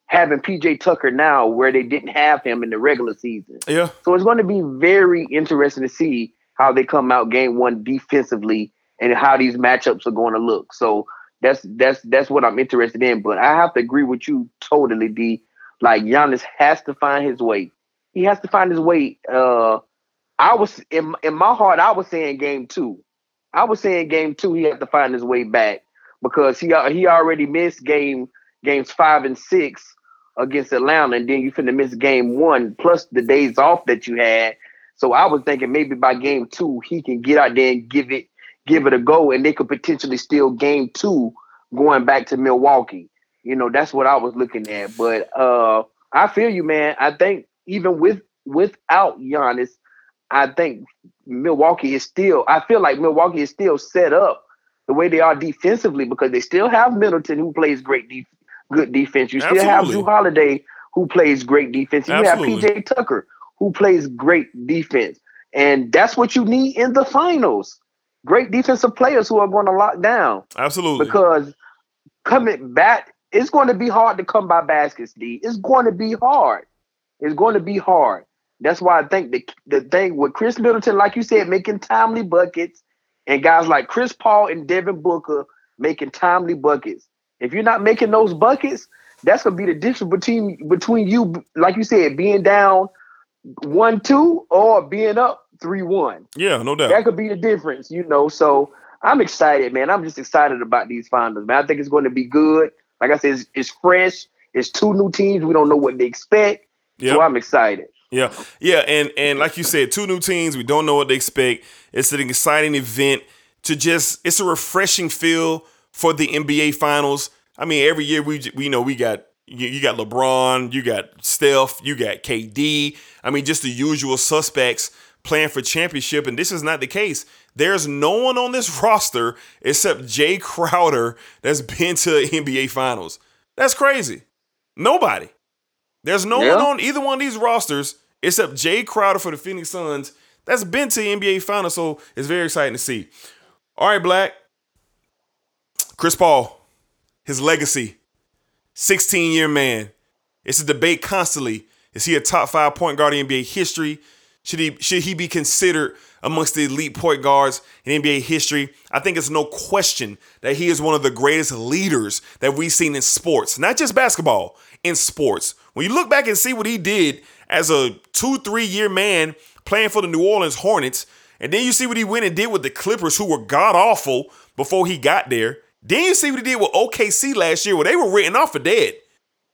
having PJ Tucker now where they didn't have him in the regular season.
Yeah.
So it's going to be very interesting to see how they come out game one defensively and how these matchups are going to look. So that's that's that's what I'm interested in. But I have to agree with you totally, D. Like Giannis has to find his way. He has to find his way. Uh, I was in in my heart, I was saying game two. I was saying game two, he had to find his way back because he he already missed game games five and six against Atlanta, and then you finna miss game one plus the days off that you had. So I was thinking maybe by game two he can get out there and give it give it a go, and they could potentially steal game two going back to Milwaukee. You know, that's what I was looking at. But uh I feel you, man. I think even with without Giannis, I think Milwaukee is still. I feel like Milwaukee is still set up the way they are defensively because they still have Middleton who plays great def- good defense. You still have Jrue Holiday who plays great defense. You
Absolutely.
have PJ Tucker who plays great defense, and that's what you need in the finals. Great defensive players who are going to lock down
Absolutely.
because coming back, it's going to be hard to come by baskets. D. It's going to be hard. It's going to be hard. That's why I think the the thing with Khris Middleton, like you said, making timely buckets, and guys like Chris Paul and Devin Booker making timely buckets. If you're not making those buckets, that's gonna be the difference between between you, like you said, being down one two or being up three one.
yeah, no doubt.
That could be the difference, you know. So I'm excited, man. I'm just excited about these finals, man. I think it's going to be good. Like I said, it's, it's fresh. It's two new teams. We don't know what they expect.
Yep.
So I'm excited.
Yeah, yeah, and and like you said, two new teams. We don't know what they expect. It's an exciting event. to just it's a refreshing feel for the NBA finals. I mean, every year we we know we got you, you got LeBron, you got Steph, you got KD. I mean, just the usual suspects playing for championship, and this is not the case. There's no one on this roster except Jae Crowder that's been to NBA finals. That's crazy. Nobody. There's no
Yeah.
one on either one of these rosters except Jae Crowder for the Phoenix Suns that's been to the NBA finals, so it's very exciting to see. All right, Black. Chris Paul, his legacy, 16 year man. It's a debate constantly. Is he a top five point guard in NBA history? Should he should he be considered amongst the elite point guards in NBA history? I think it's no question that he is one of the greatest leaders that we've seen in sports, not just basketball, in sports. When you look back and see what he did as a two, three year man playing for the New Orleans Hornets, and then you see what he went and did with the Clippers, who were god awful before he got there. Then you see what he did with OKC last year, where they were written off for dead.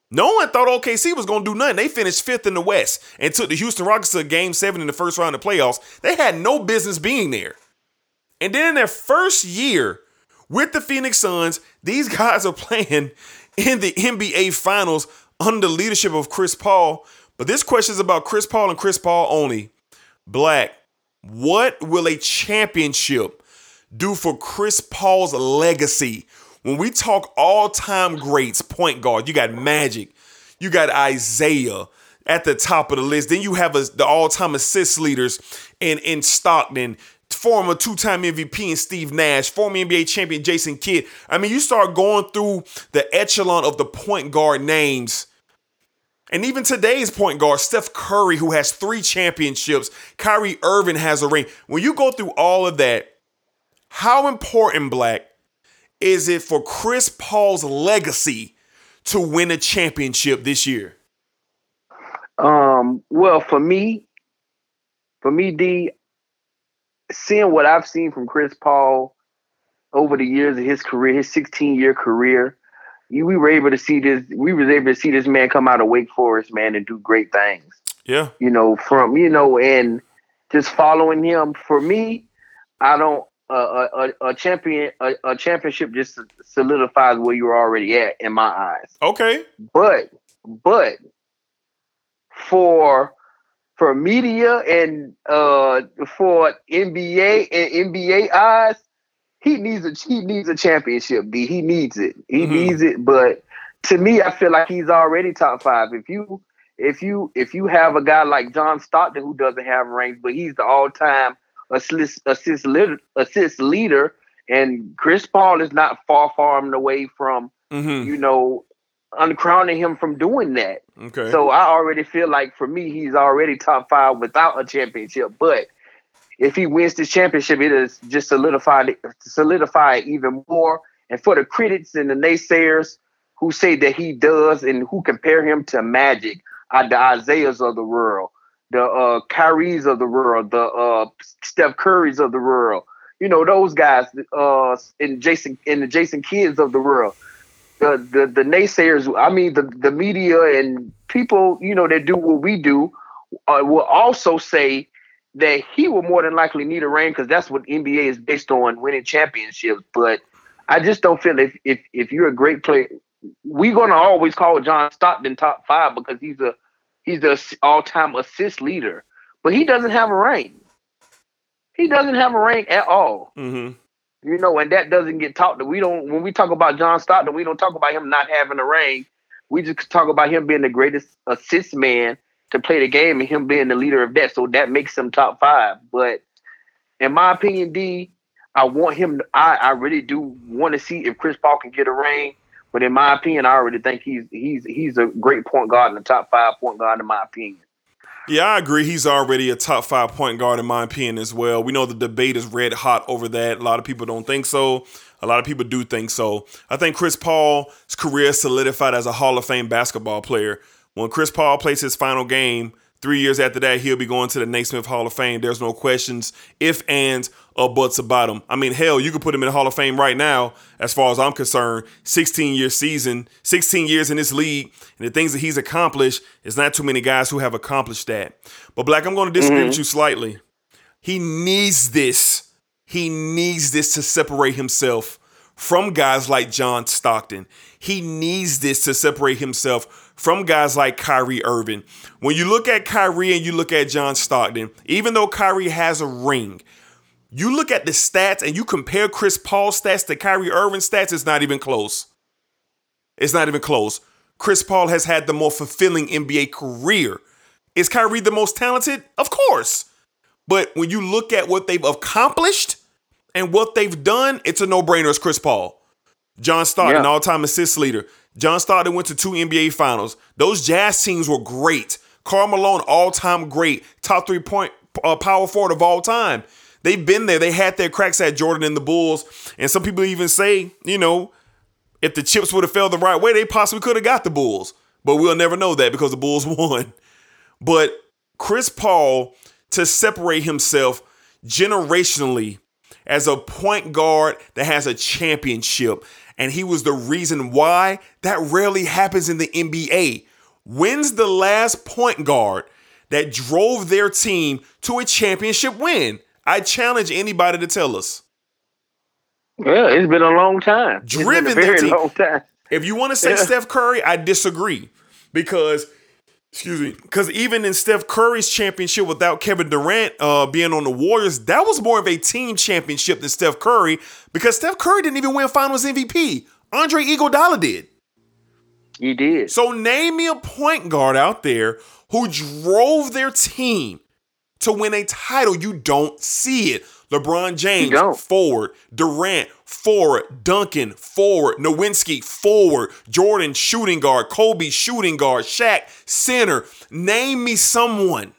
No one thought OKC was going to do nothing. They finished fifth in the West and took the Houston Rockets to game seven in the first round of the playoffs. They had no business being there. And then in their first year with the Phoenix Suns, these guys are playing in the NBA Finals under the leadership of Chris Paul. But this question is about Chris Paul and Chris Paul only. Black, what will a championship do for Chris Paul's legacy? When we talk all time greats, point guard, you got Magic, you got Isiah at the top of the list. Then you have a, the all time assist leaders in, in Stockton, former two time MVP and Steve Nash, former NBA champion Jason Kidd. I mean, you start going through the echelon of the point guard names. And even today's point guard, Steph Curry, who has three championships, Kyrie Irving has a ring. When you go through all of that, how important, Black, is it for Chris Paul's legacy to win a championship this year?
Um, well, for me, for me, D, seeing what I've seen from Chris Paul over the years of his career, his 16 year career, we were able to see this. We was able to see this man come out of Wake Forest, man, and do great things.
Yeah.
You know, from you know, and just following him. For me, I don't. Uh, a, a, a champion, a, a championship just solidifies where you're already at in my eyes.
Okay.
But but for for media and uh for NBA and NBA eyes, he needs a he needs a championship. D. He needs it. He
Mhm.
needs it. But to me, I feel like he's already top five. If you if you if you have a guy like John Stockton who doesn't have rings, but he's the all time assist assist leader, assist leader, and Chris Paul is not far far away from
Mm-hmm.
you know uncrowning him from doing that.
Okay.
So I already feel like for me, he's already top five without a championship. But if he wins this championship, it is just solidified solidify even more. And for the critics and the naysayers who say that he does and who compare him to Magic, uh, the Isiahs of the world, the uh, Kyries of the world, the uh, Steph Currys of the world, you know those guys, uh, and Jason and the Jason Kidds of the world the, the the naysayers, I mean the the media and people, you know, that do what we do, uh, will also say that he will more than likely need a ring because that's what NBA is based on, winning championships. But I just don't feel if if if you're a great player, we're gonna always call John Stockton top five because he's a he's the all time assist leader, but he doesn't have a ring. He doesn't have a ring at all.
Mm-hmm.
You know, and that doesn't get talked. We don't when we talk about John Stockton, we don't talk about him not having a ring. We just talk about him being the greatest assist man to play the game and him being the leader of that. So that makes him top five. But in my opinion, D, I want him. I I really do want to see if Chris Paul can get a ring. But in my opinion, I already think he's he's he's a great point guard and a top five point guard in my opinion.
Yeah, I agree. He's already a top five point guard in my opinion as well. We know the debate is red hot over that. A lot of people don't think so. A lot of people do think so. I think Chris Paul's career solidified as a Hall of Fame basketball player. When Chris Paul plays his final game, three years after that, he'll be going to the Naismith Hall of Fame. There's no questions, if, ands, or buts about him. I mean, hell, you could put him in the Hall of Fame right now, as far as I'm concerned. 16 year season, 16 years in this league, and the things that he's accomplished, there's not too many guys who have accomplished that. But Black, I'm going to disagree with mm-hmm. you slightly. He needs this he needs this to separate himself from guys like John Stockton. He needs this to separate himself from guys like Kyrie Irving. When you look at Kyrie and you look at John Stockton, even though Kyrie has a ring, you look at the stats and you compare Chris Paul's stats to Kyrie Irving's stats, it's not even close. It's not even close. Chris Paul has had the more fulfilling NBA career. Is Kyrie the most talented? Of course. But when you look at what they've accomplished and what they've done, it's a no-brainer. It's Chris Paul. John Stockton,
Yeah.
all-time assist leader. John Stockton went to two NBA finals. Those Jazz teams were great. Karl Malone, all-time great. Top three-point uh, power forward of all time. They've been there. They had their cracks at Jordan and the Bulls. And some people even say, you know, if the chips would have fell the right way, they possibly could have got the Bulls. But we'll never know that because the Bulls won. But Chris Paul, to separate himself generationally as a point guard that has a championship, and he was the reason why that rarely happens in the NBA. When's the last point guard that drove their team to a championship win? I challenge anybody to tell us.
Yeah, it's been a long time. It's been
Driven
a
their
very
team.
long time.
If you want to say
Yeah.
Steph Curry, I disagree because, excuse me, because even in Steph Curry's championship without Kevin Durant uh, being on the Warriors, that was more of a team championship than Steph Curry because Steph Curry didn't even win Finals MVP. Andre Iguodala did.
You did.
So name me a point guard out there who drove their team to win a title. You don't see it. LeBron James, forward. Durant, forward. Duncan, forward. Nowitzki, forward. Jordan, shooting guard. Kobe, shooting guard. Shaq, center. Name me someone.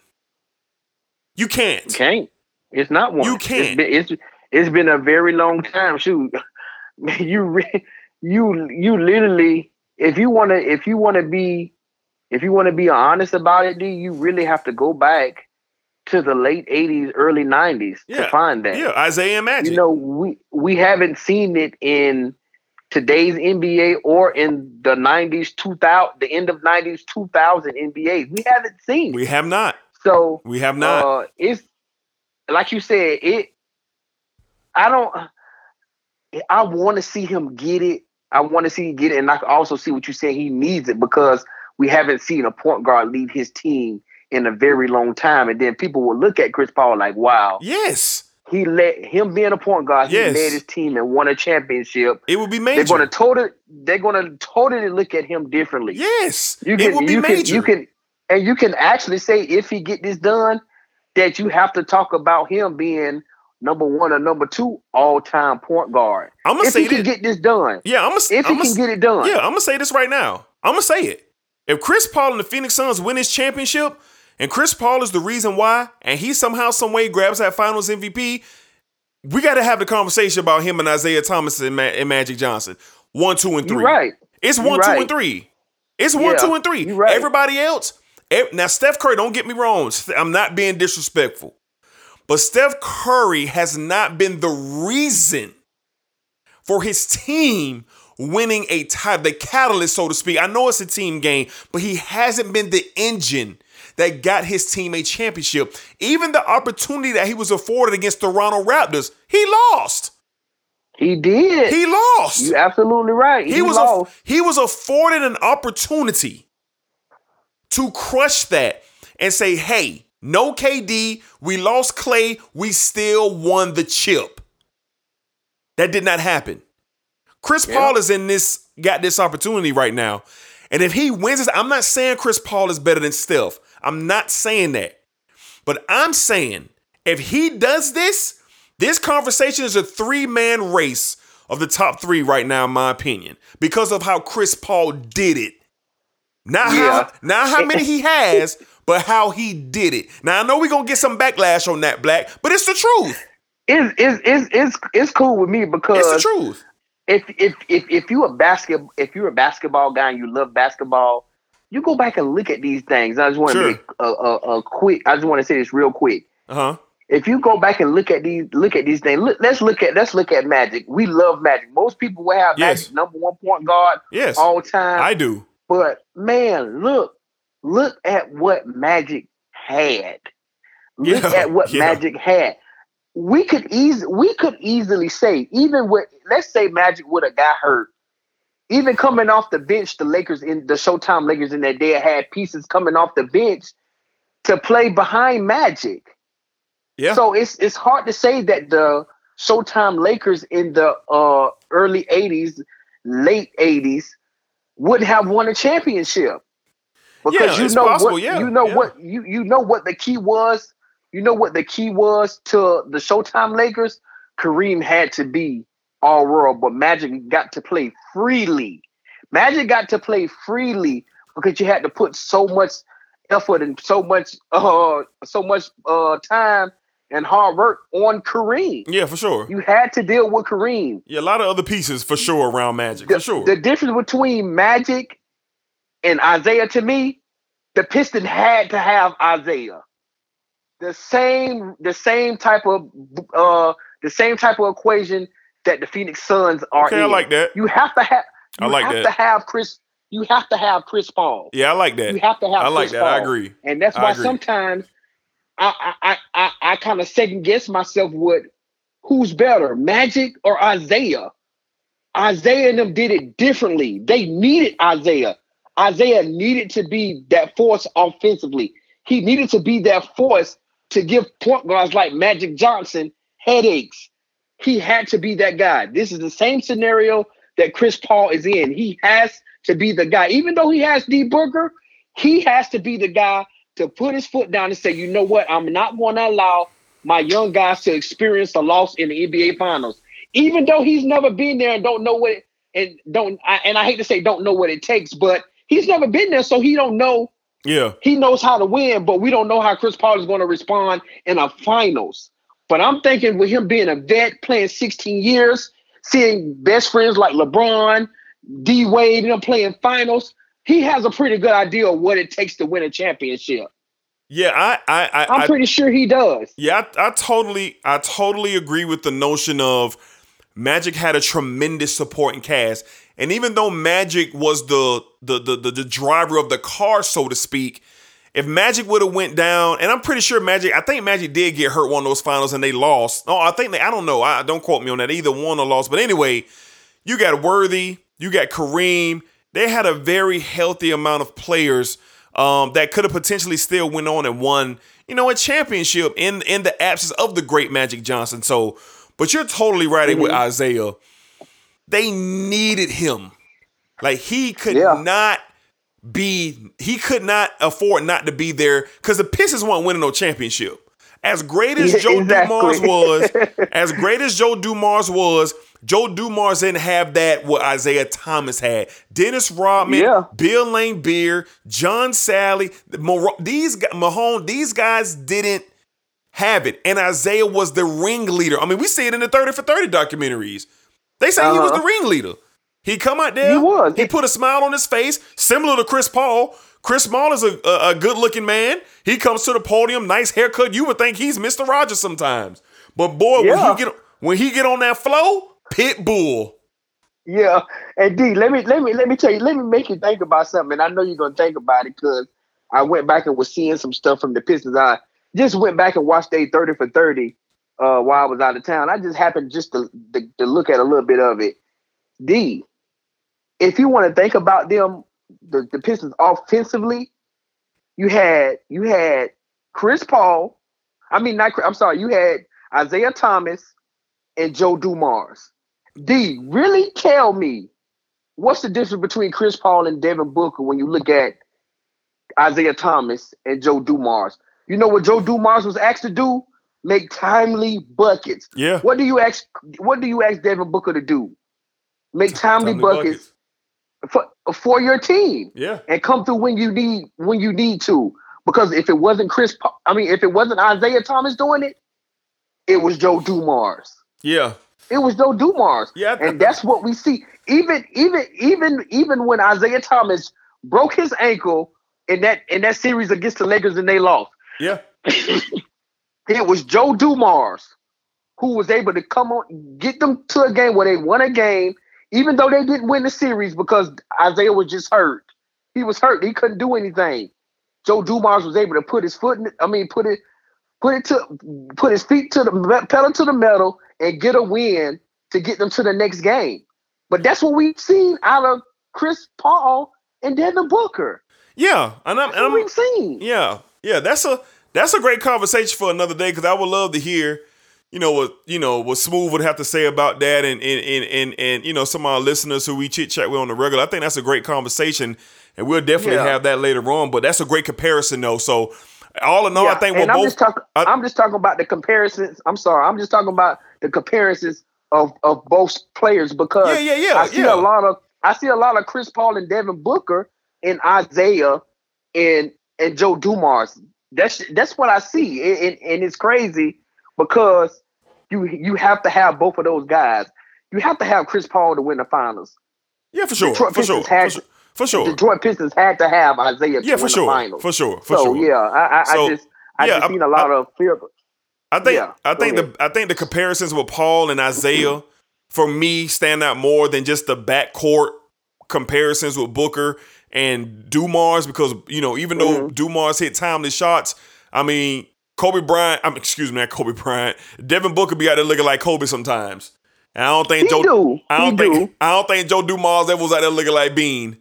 You can't.
You can't. It's not one.
You can't.
It's been, it's, it's been a very long time. Shoot, you you you literally, if you want to, if you want to be, if you want to be honest about it, D, you really have to go back to the late '80s, early '90s
Yeah.
to find that.
Yeah, Isiah Magic.
You know, we we haven't seen it in today's NBA or in the '90s, 2000, the end of '90s, 2000 NBA. We haven't seen.
we have not.
So
We have not.
uh, it's like you said. It. I don't. I want to see him get it. I want to see him get it, and I can also see what you say. He needs it because we haven't seen a point guard lead his team in a very long time. And then people will look at Chris Paul like, "Wow,
yes.
he let him being a point guard. He
Yes.
led his team and won a championship."
It would be major.
They're going to totally. They're to totally look at him differently.
yes.
You
it
can,
would be
you
major.
can, you can, and you can actually say if he get this done, that you have to talk about him being number one or number two all time point guard.
I'm gonna say,
if
say
he can get this done,
Yeah, I'm gonna.
Say if he can get it done,
Yeah, I'm gonna say this right now. I'm gonna say it. If Chris Paul and the Phoenix Suns win this championship, and Chris Paul is the reason why, and he somehow, some way grabs that Finals MVP, we got to have the conversation about him and Isiah Thomas and, Ma- and Magic Johnson. One, two, and 3
you're right.
It's one, two, and three. It's one,
Yeah,
two, and three.
right.
Everybody else. Now, Steph Curry, don't get me wrong. I'm not being disrespectful. But Steph Curry has not been the reason for his team winning a title, the catalyst, so to speak. I know it's a team game, but he hasn't been the engine that got his team a championship. Even the opportunity that he was afforded against the Toronto Raptors, he lost.
He did.
He lost.
You're absolutely right.
He,
He,
was
lost.
aff- he was afforded an opportunity to crush that and say, "Hey, no KD, we lost Klay, we still won the chip." That did not happen. Chris Paul is in this got this opportunity right now. And if he wins this, I'm not saying Chris Paul is better than Steph. I'm not saying that. But I'm saying if he does this, this conversation is a three man race of the top three right now, in my opinion, because of how Chris Paul did it. Not
Yeah.
how not how many he has, but how he did it. Now I know we're gonna get some backlash on that black, but it's the truth.
It's, it's, it's, it's, it's cool with me because
It's the truth.
if if if if you a basket if you're a basketball guy and you love basketball, you go back and look at these things. I just want to
Sure.
make a, a, a quick. I just want to say this real quick.
Uh-huh.
If you go back and look at these look at these things, look, let's look at let's look at Magic. We love Magic. Most people will have
Yes.
Magic number one point guard
Yes.
all time.
I do.
but man, look look at what Magic had. Look
Yeah,
at what
yeah.
Magic had. we could easily we could easily say even with let's say Magic would have got hurt, even coming off the bench, the Lakers in the Showtime Lakers in that day had pieces coming off the bench to play behind Magic.
Yeah.
So it's it's hard to say that the Showtime Lakers in the uh, early '80s, late '80s would have won a championship because
Yeah,
you know
possible,
what
yeah,
you know
yeah.
what you you know what the key was. You know what the key was to the Showtime Lakers. Kareem had to be all world, but Magic got to play freely. Magic got to play freely because you had to put so much effort and so much uh so much uh time and hard work on Kareem.
Yeah, for sure.
You had to deal with Kareem.
Yeah, a lot of other pieces for sure around Magic,
The,
for sure.
the difference between Magic and Isiah to me, the Piston had to have Isiah. The same, the same type of uh the same type of equation that the Phoenix Suns are
Okay, I like that.
You have to have
I like
have
that.
to have Chris you have to have Chris Paul.
yeah, I like that.
You have to have
I like
Chris
that. I agree.
And that's why sometimes I I I, I, kind of second guess myself with who's better, Magic or Isiah. Isiah and them did it differently. They needed Isiah. Isiah needed to be that force offensively. He needed to be that force to give point guards like Magic Johnson headaches. He had to be that guy. This is the same scenario that Chris Paul is in. He has to be the guy. Even though he has D Booker, he has to be the guy to put his foot down and say, you know what? I'm not going to allow my young guys to experience a loss in the NBA Finals. Even though he's never been there and don't know what it, and don't I, and I hate to say don't know what it takes, but he's never been there, so he don't know.
Yeah.
He knows how to win, but we don't know how Chris Paul is going to respond in a finals. But I'm thinking with him being a vet, playing 16 years, seeing best friends like LeBron, D Wade, and them playing finals, he has a pretty good idea of what it takes to win a championship.
Yeah, I I I,
I'm
I
pretty sure he does.
Yeah, I, I totally, I totally agree with the notion of Magic had a tremendous supporting cast, and even though Magic was the the the the, the driver of the car, so to speak, if Magic would have went down, and I'm pretty sure Magic, I think Magic did get hurt one of those finals and they lost. No, I think they, I don't know, I don't quote me on that, either won or lost. But anyway, you got Worthy, you got Kareem. They had a very healthy amount of players um, that could have potentially still went on and won, you know, a championship in in the absence of the great Magic Johnson. So, but you're totally right with Isiah. They needed him. Like he could
Yeah.
not be, he could not afford not to be there because the Pistons weren't winning no championship. As great as Joe
exactly.
Dumars was, as great as Joe Dumars was, Joe Dumars didn't have that what Isiah Thomas had. Dennis Rodman,
Yeah.
Bill Laimbeer, John Salley, Mor- these Mahorn, these guys didn't have it. And Isiah was the ringleader. I mean, we see it in the 30 for 30 documentaries. They say he was the
Uh-huh.
ringleader. He come out there,
He was.
he put a smile on his face, similar to Chris Paul. Chris Paul is a, a, a good looking man. He comes to the podium, nice haircut. You would think he's Mr. Rogers sometimes. But boy,
Yeah.
when he get when he get on that flow, pit bull.
Yeah, and D, let me let me let me tell you, let me make you think about something. And I know you're gonna think about it because I went back and was seeing some stuff from the Pistons. I just went back and watched a 30 for 30 uh, while I was out of town. I just happened just to, to, to look at a little bit of it. D, if you want to think about them, the, the Pistons offensively, you had you had Chris Paul. I mean, not I'm sorry, you had Isiah Thomas and Joe Dumars. D, really tell me what's the difference between Chris Paul and Devin Booker when you look at Isiah Thomas and Joe Dumars? You know what Joe Dumars was asked to do? Make timely buckets.
Yeah.
What do you ask? What do you ask Devin Booker to do? Make timely,
Timely
buckets, for for your team
Yeah.
and come through when you need when you need to. Because if it wasn't Chris, I mean, if it wasn't Isiah Thomas doing it, it was Joe Dumars.
Yeah.
It was Joe Dumars.
Yeah,
and that's what we see. Even even even even when Isiah Thomas broke his ankle in that in that series against the Lakers and they lost,
Yeah.
it was Joe Dumars who was able to come on, get them to a game where they won a game, even though they didn't win the series because Isiah was just hurt. He was hurt. He couldn't do anything. Joe Dumars was able to put his foot in, I mean, put it, put it to put his feet to the pedal to the metal and get a win to get them to the next game. But that's what we've seen out of Chris Paul and Devin Booker.
Yeah, and I'm, and I'm
we've seen.
Yeah, yeah, that's a that's a great conversation for another day because I would love to hear, you know, what you know what Smooth would have to say about that, and and and and, and you know some of our listeners who we chit chat with on the regular. I think that's a great conversation, and we'll definitely
Yeah.
have that later on. But that's a great comparison, though. So all in all, I think we're
and I'm
both.
just talking.
I-
I'm just talking about the comparisons. I'm sorry. I'm just talking about the comparisons of of both players because
Yeah, yeah, yeah,
I see
yeah.
a lot of I see a lot of Chris Paul and Devin Booker and Isiah and and Joe Dumars. That's that's what I see, and, and, and it's crazy because you you have to have both of those guys. You have to have Chris Paul to win the finals.
yeah, for sure,
Detroit
for sure,
Pistons
for
had-
sure, for sure.
Detroit Pistons had to have Isiah.
Yeah, for sure,
The finals.
for sure, for
so
sure.
yeah, I, I,
So,
I just I
yeah,
just
I-
seen a lot of fear.
I think
Yeah,
I think
ahead.
the I think the comparisons with Paul and Isiah for me stand out more than just the backcourt comparisons with Booker and Dumars because you know even though
Mm-hmm.
Dumars hit timely shots, I mean Kobe Bryant, I'm excuse me, not Kobe Bryant, Devin Booker be out there looking like Kobe sometimes. And I don't think
He
Joe
do.
I don't
He
think
do.
I don't think Joe Dumars ever was out there looking like Bean.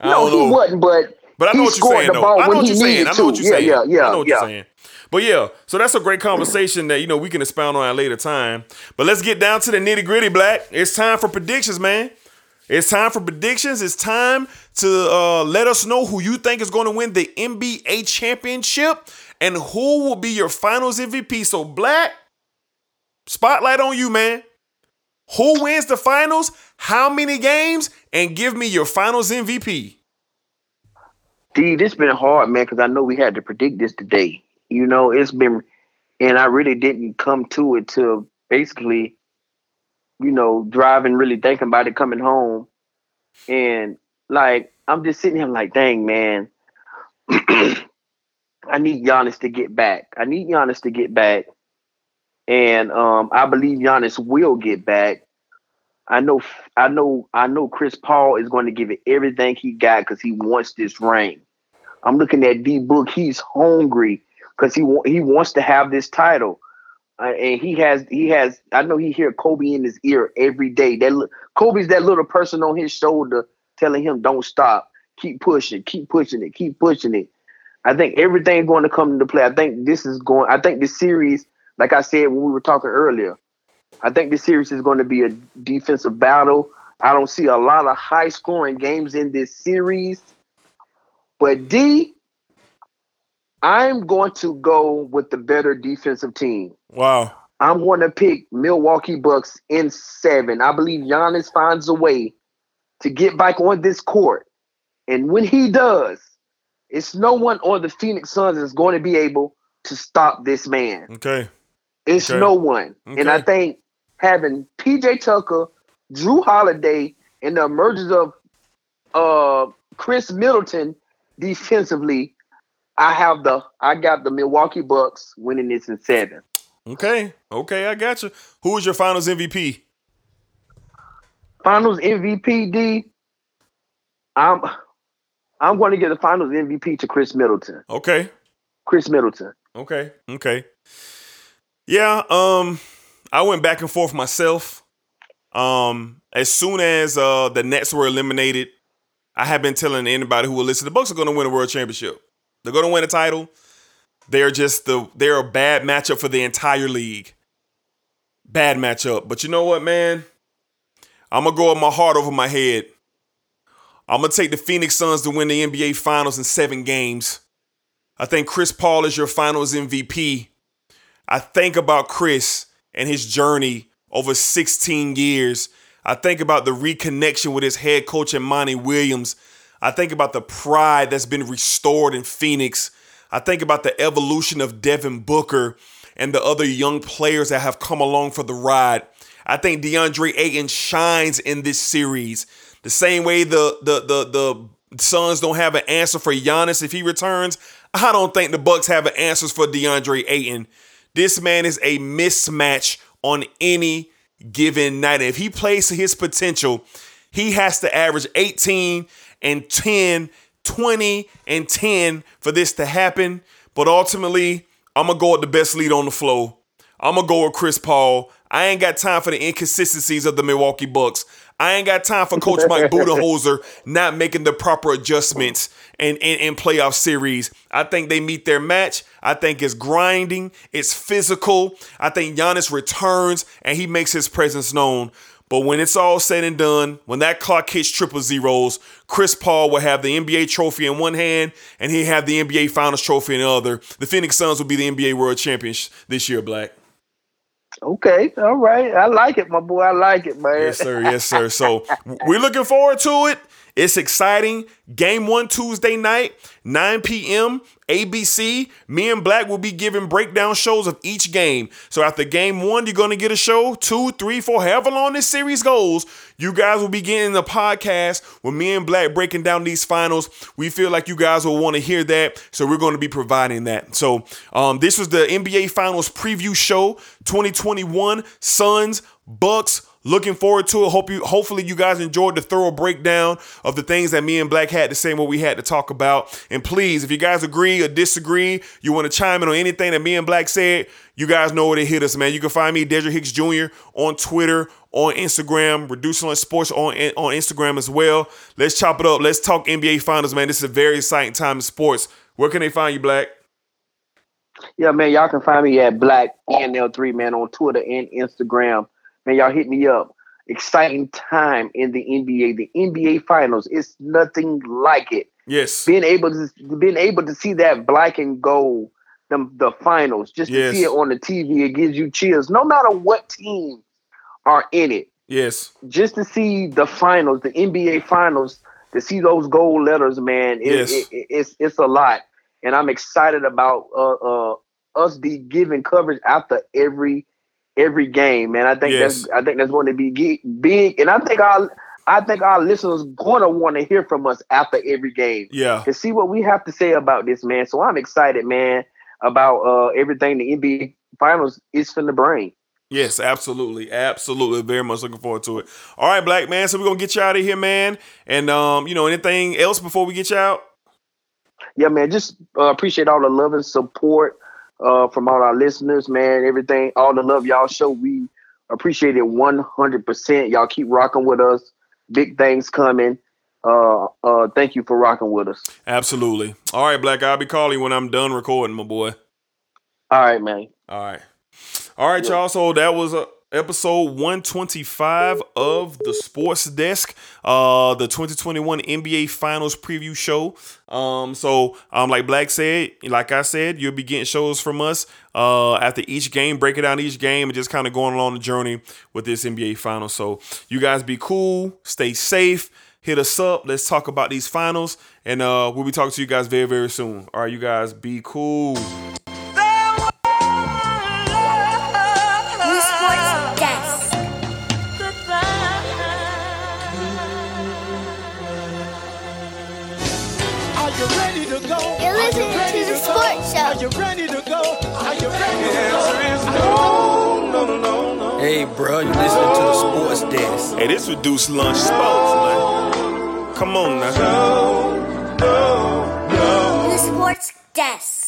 I
No, he wasn't, but
But I know what you're saying, though. I know what you're saying. I know what you're saying.
Yeah, yeah, yeah.
I know what
yeah.
you're saying. But yeah, so that's a great conversation that you know we can expound on at a later time. But let's get down to the nitty gritty, Black. It's time for predictions, man. It's time for predictions. It's time to uh, let us know who you think is going to win the NBA championship and who will be your Finals MVP. So, Black, spotlight on you, man. Who wins the finals? How many games? And give me your Finals MVP.
D, this been hard, man, because I know we had to predict this today. You know, it's been, and I really didn't come to it till basically, you know, driving, really thinking about it coming home, and like I'm just sitting here like, dang, man, I need Giannis to get back. I need Giannis to get back, and um, I believe Giannis will get back. I know, I know, I know. Chris Paul is going to give it everything he got because he wants this ring. I'm looking at D Book. He's hungry because he wa- he wants to have this title, uh, and he has he has. I know he hear Kobe in his ear every day. That Kobe's that little person on his shoulder telling him, "Don't stop, keep pushing, keep pushing it, keep pushing it." I think everything's going to come into play. I think this is going. I think this series, like I said when we were talking earlier, I think this series is going to be a defensive battle. I don't see a lot of high scoring games in this series. But D, I'm going to go with the better defensive team.
Wow.
I'm going to pick Milwaukee Bucks in seven. I believe Giannis finds a way to get back on this court. And when he does, it's no one on the Phoenix Suns that's going to be able to stop this man.
Okay.
It's
Okay.
no one. And I think having PJ Tucker, Jrue Holiday, and the emergence of uh Khris Middleton defensively, I have the I got the Milwaukee Bucks winning this in seven.
Okay. Okay, I got you. Who is your finals MVP?
Finals MVP D. I'm I'm going to give the Finals MVP to Khris Middleton.
Okay.
Khris Middleton.
Okay. Okay. Yeah, um I went back and forth myself. Um as soon as uh the Nets were eliminated, I have been telling anybody who will listen, the Bucks are going to win a world championship. They're going to win a title. They're just the they're a bad matchup for the entire league. Bad matchup. But you know what, man? I'm gonna go with my heart over my head. I'm gonna take the Phoenix Suns to win the NBA Finals in seven games. I think Chris Paul is your Finals MVP. I think about Chris and his journey over 16 years. I think about the reconnection with his head coach, and Monty Williams. I think about the pride that's been restored in Phoenix. I think about the evolution of Devin Booker and the other young players that have come along for the ride. I think DeAndre Ayton shines in this series the same way the the the the Suns don't have an answer for Giannis if he returns. I don't think the Bucks have an answers for DeAndre Ayton. This man is a mismatch on any given night. If he plays to his potential, he has to average 18 and 10, 20 and 10 for this to happen. But ultimately, I'm gonna go with the best lead on the floor. I'm gonna go with Chris Paul. I ain't got time for the inconsistencies of the Milwaukee Bucks. I ain't got time for Coach Mike Budenholzer not making the proper adjustments in, in, in playoff series. I think they meet their match. I think it's grinding, it's physical. I think Giannis returns and he makes his presence known. But when it's all said and done, when that clock hits triple zeros, Chris Paul will have the NBA trophy in one hand and he have the NBA Finals trophy in the other. The Phoenix Suns will be the NBA World Champions this year, Black.
Okay, all right. I like it, my boy. I like it, man.
Yes, sir. Yes, sir. So we're looking forward to it. It's exciting. Game one Tuesday night, 9 p.m. ABC. Me and Black will be giving breakdown shows of each game. So after game one, you're gonna get a show. Two, three, four, however long this series goes, you guys will be getting the podcast with me and Black breaking down these finals. We feel like you guys will want to hear that, so we're going to be providing that. So um, this was the NBA Finals preview show 2021 Suns Bucks. Looking forward to it. Hope you hopefully you guys enjoyed the thorough breakdown of the things that me and Black had to say what we had to talk about. And please, if you guys agree or disagree, you want to chime in on anything that me and Black said, you guys know where to hit us, man. You can find me, Dedrick Hicks Jr., on Twitter, on Instagram, Reducing Sports on, on Instagram as well. Let's chop it up. Let's talk NBA Finals, man. This is a very exciting time in sports. Where can they find you, Black?
Yeah, man, y'all can find me at Black NL3, man, on Twitter and Instagram. Man, y'all hit me up. Exciting time in the NBA. The NBA Finals. It's nothing like it.
Yes.
Being able to being able to see that black and gold, the, the finals, just
Yes.
to see it on the TV, it gives you chills. No matter what team are in it,
Yes.
just to see the finals, the NBA finals, to see those gold letters, man, it,
Yes.
it- it- it's it's a lot, and I'm excited about uh, uh, us be giving coverage after every every game, man. I think
Yes.
that's I think that's going to be big, and I think our I think our listeners going to want to hear from us after every game
Yeah.
to see what we have to say about this, man. So I'm excited, man, about uh, everything the NBA finals is from the brain.
Yes, absolutely. Absolutely. Very much looking forward to it. All right, Black man. So we're gonna get you out of here, man. And um, you know, anything else before we get you out?
yeah, man, just uh, appreciate all the love and support uh, from all our listeners, man. Everything, all the love y'all show, we appreciate it one hundred percent. Y'all keep rocking with us. Big things coming. Uh, uh, thank you for rocking with us.
Absolutely. All right, Black. I'll be calling you when I'm done recording, my boy.
All right, man.
All right. All right, y'all. So that was uh, episode 125 of the Sports Desk, uh, the 2021 NBA Finals preview show. Um, so um, like Black said, like I said, you'll be getting shows from us uh after each game, breaking down each game, and just kind of going along the journey with this NBA Finals. So you guys be cool, stay safe. Hit us up. Let's talk about these finals, and uh, we'll be talking to you guys very, very soon. All right, you guys be cool.
Hey, bro, you listening to the sports desk.
Hey, this reduced lunch sports, man. Come on now. The sports desk.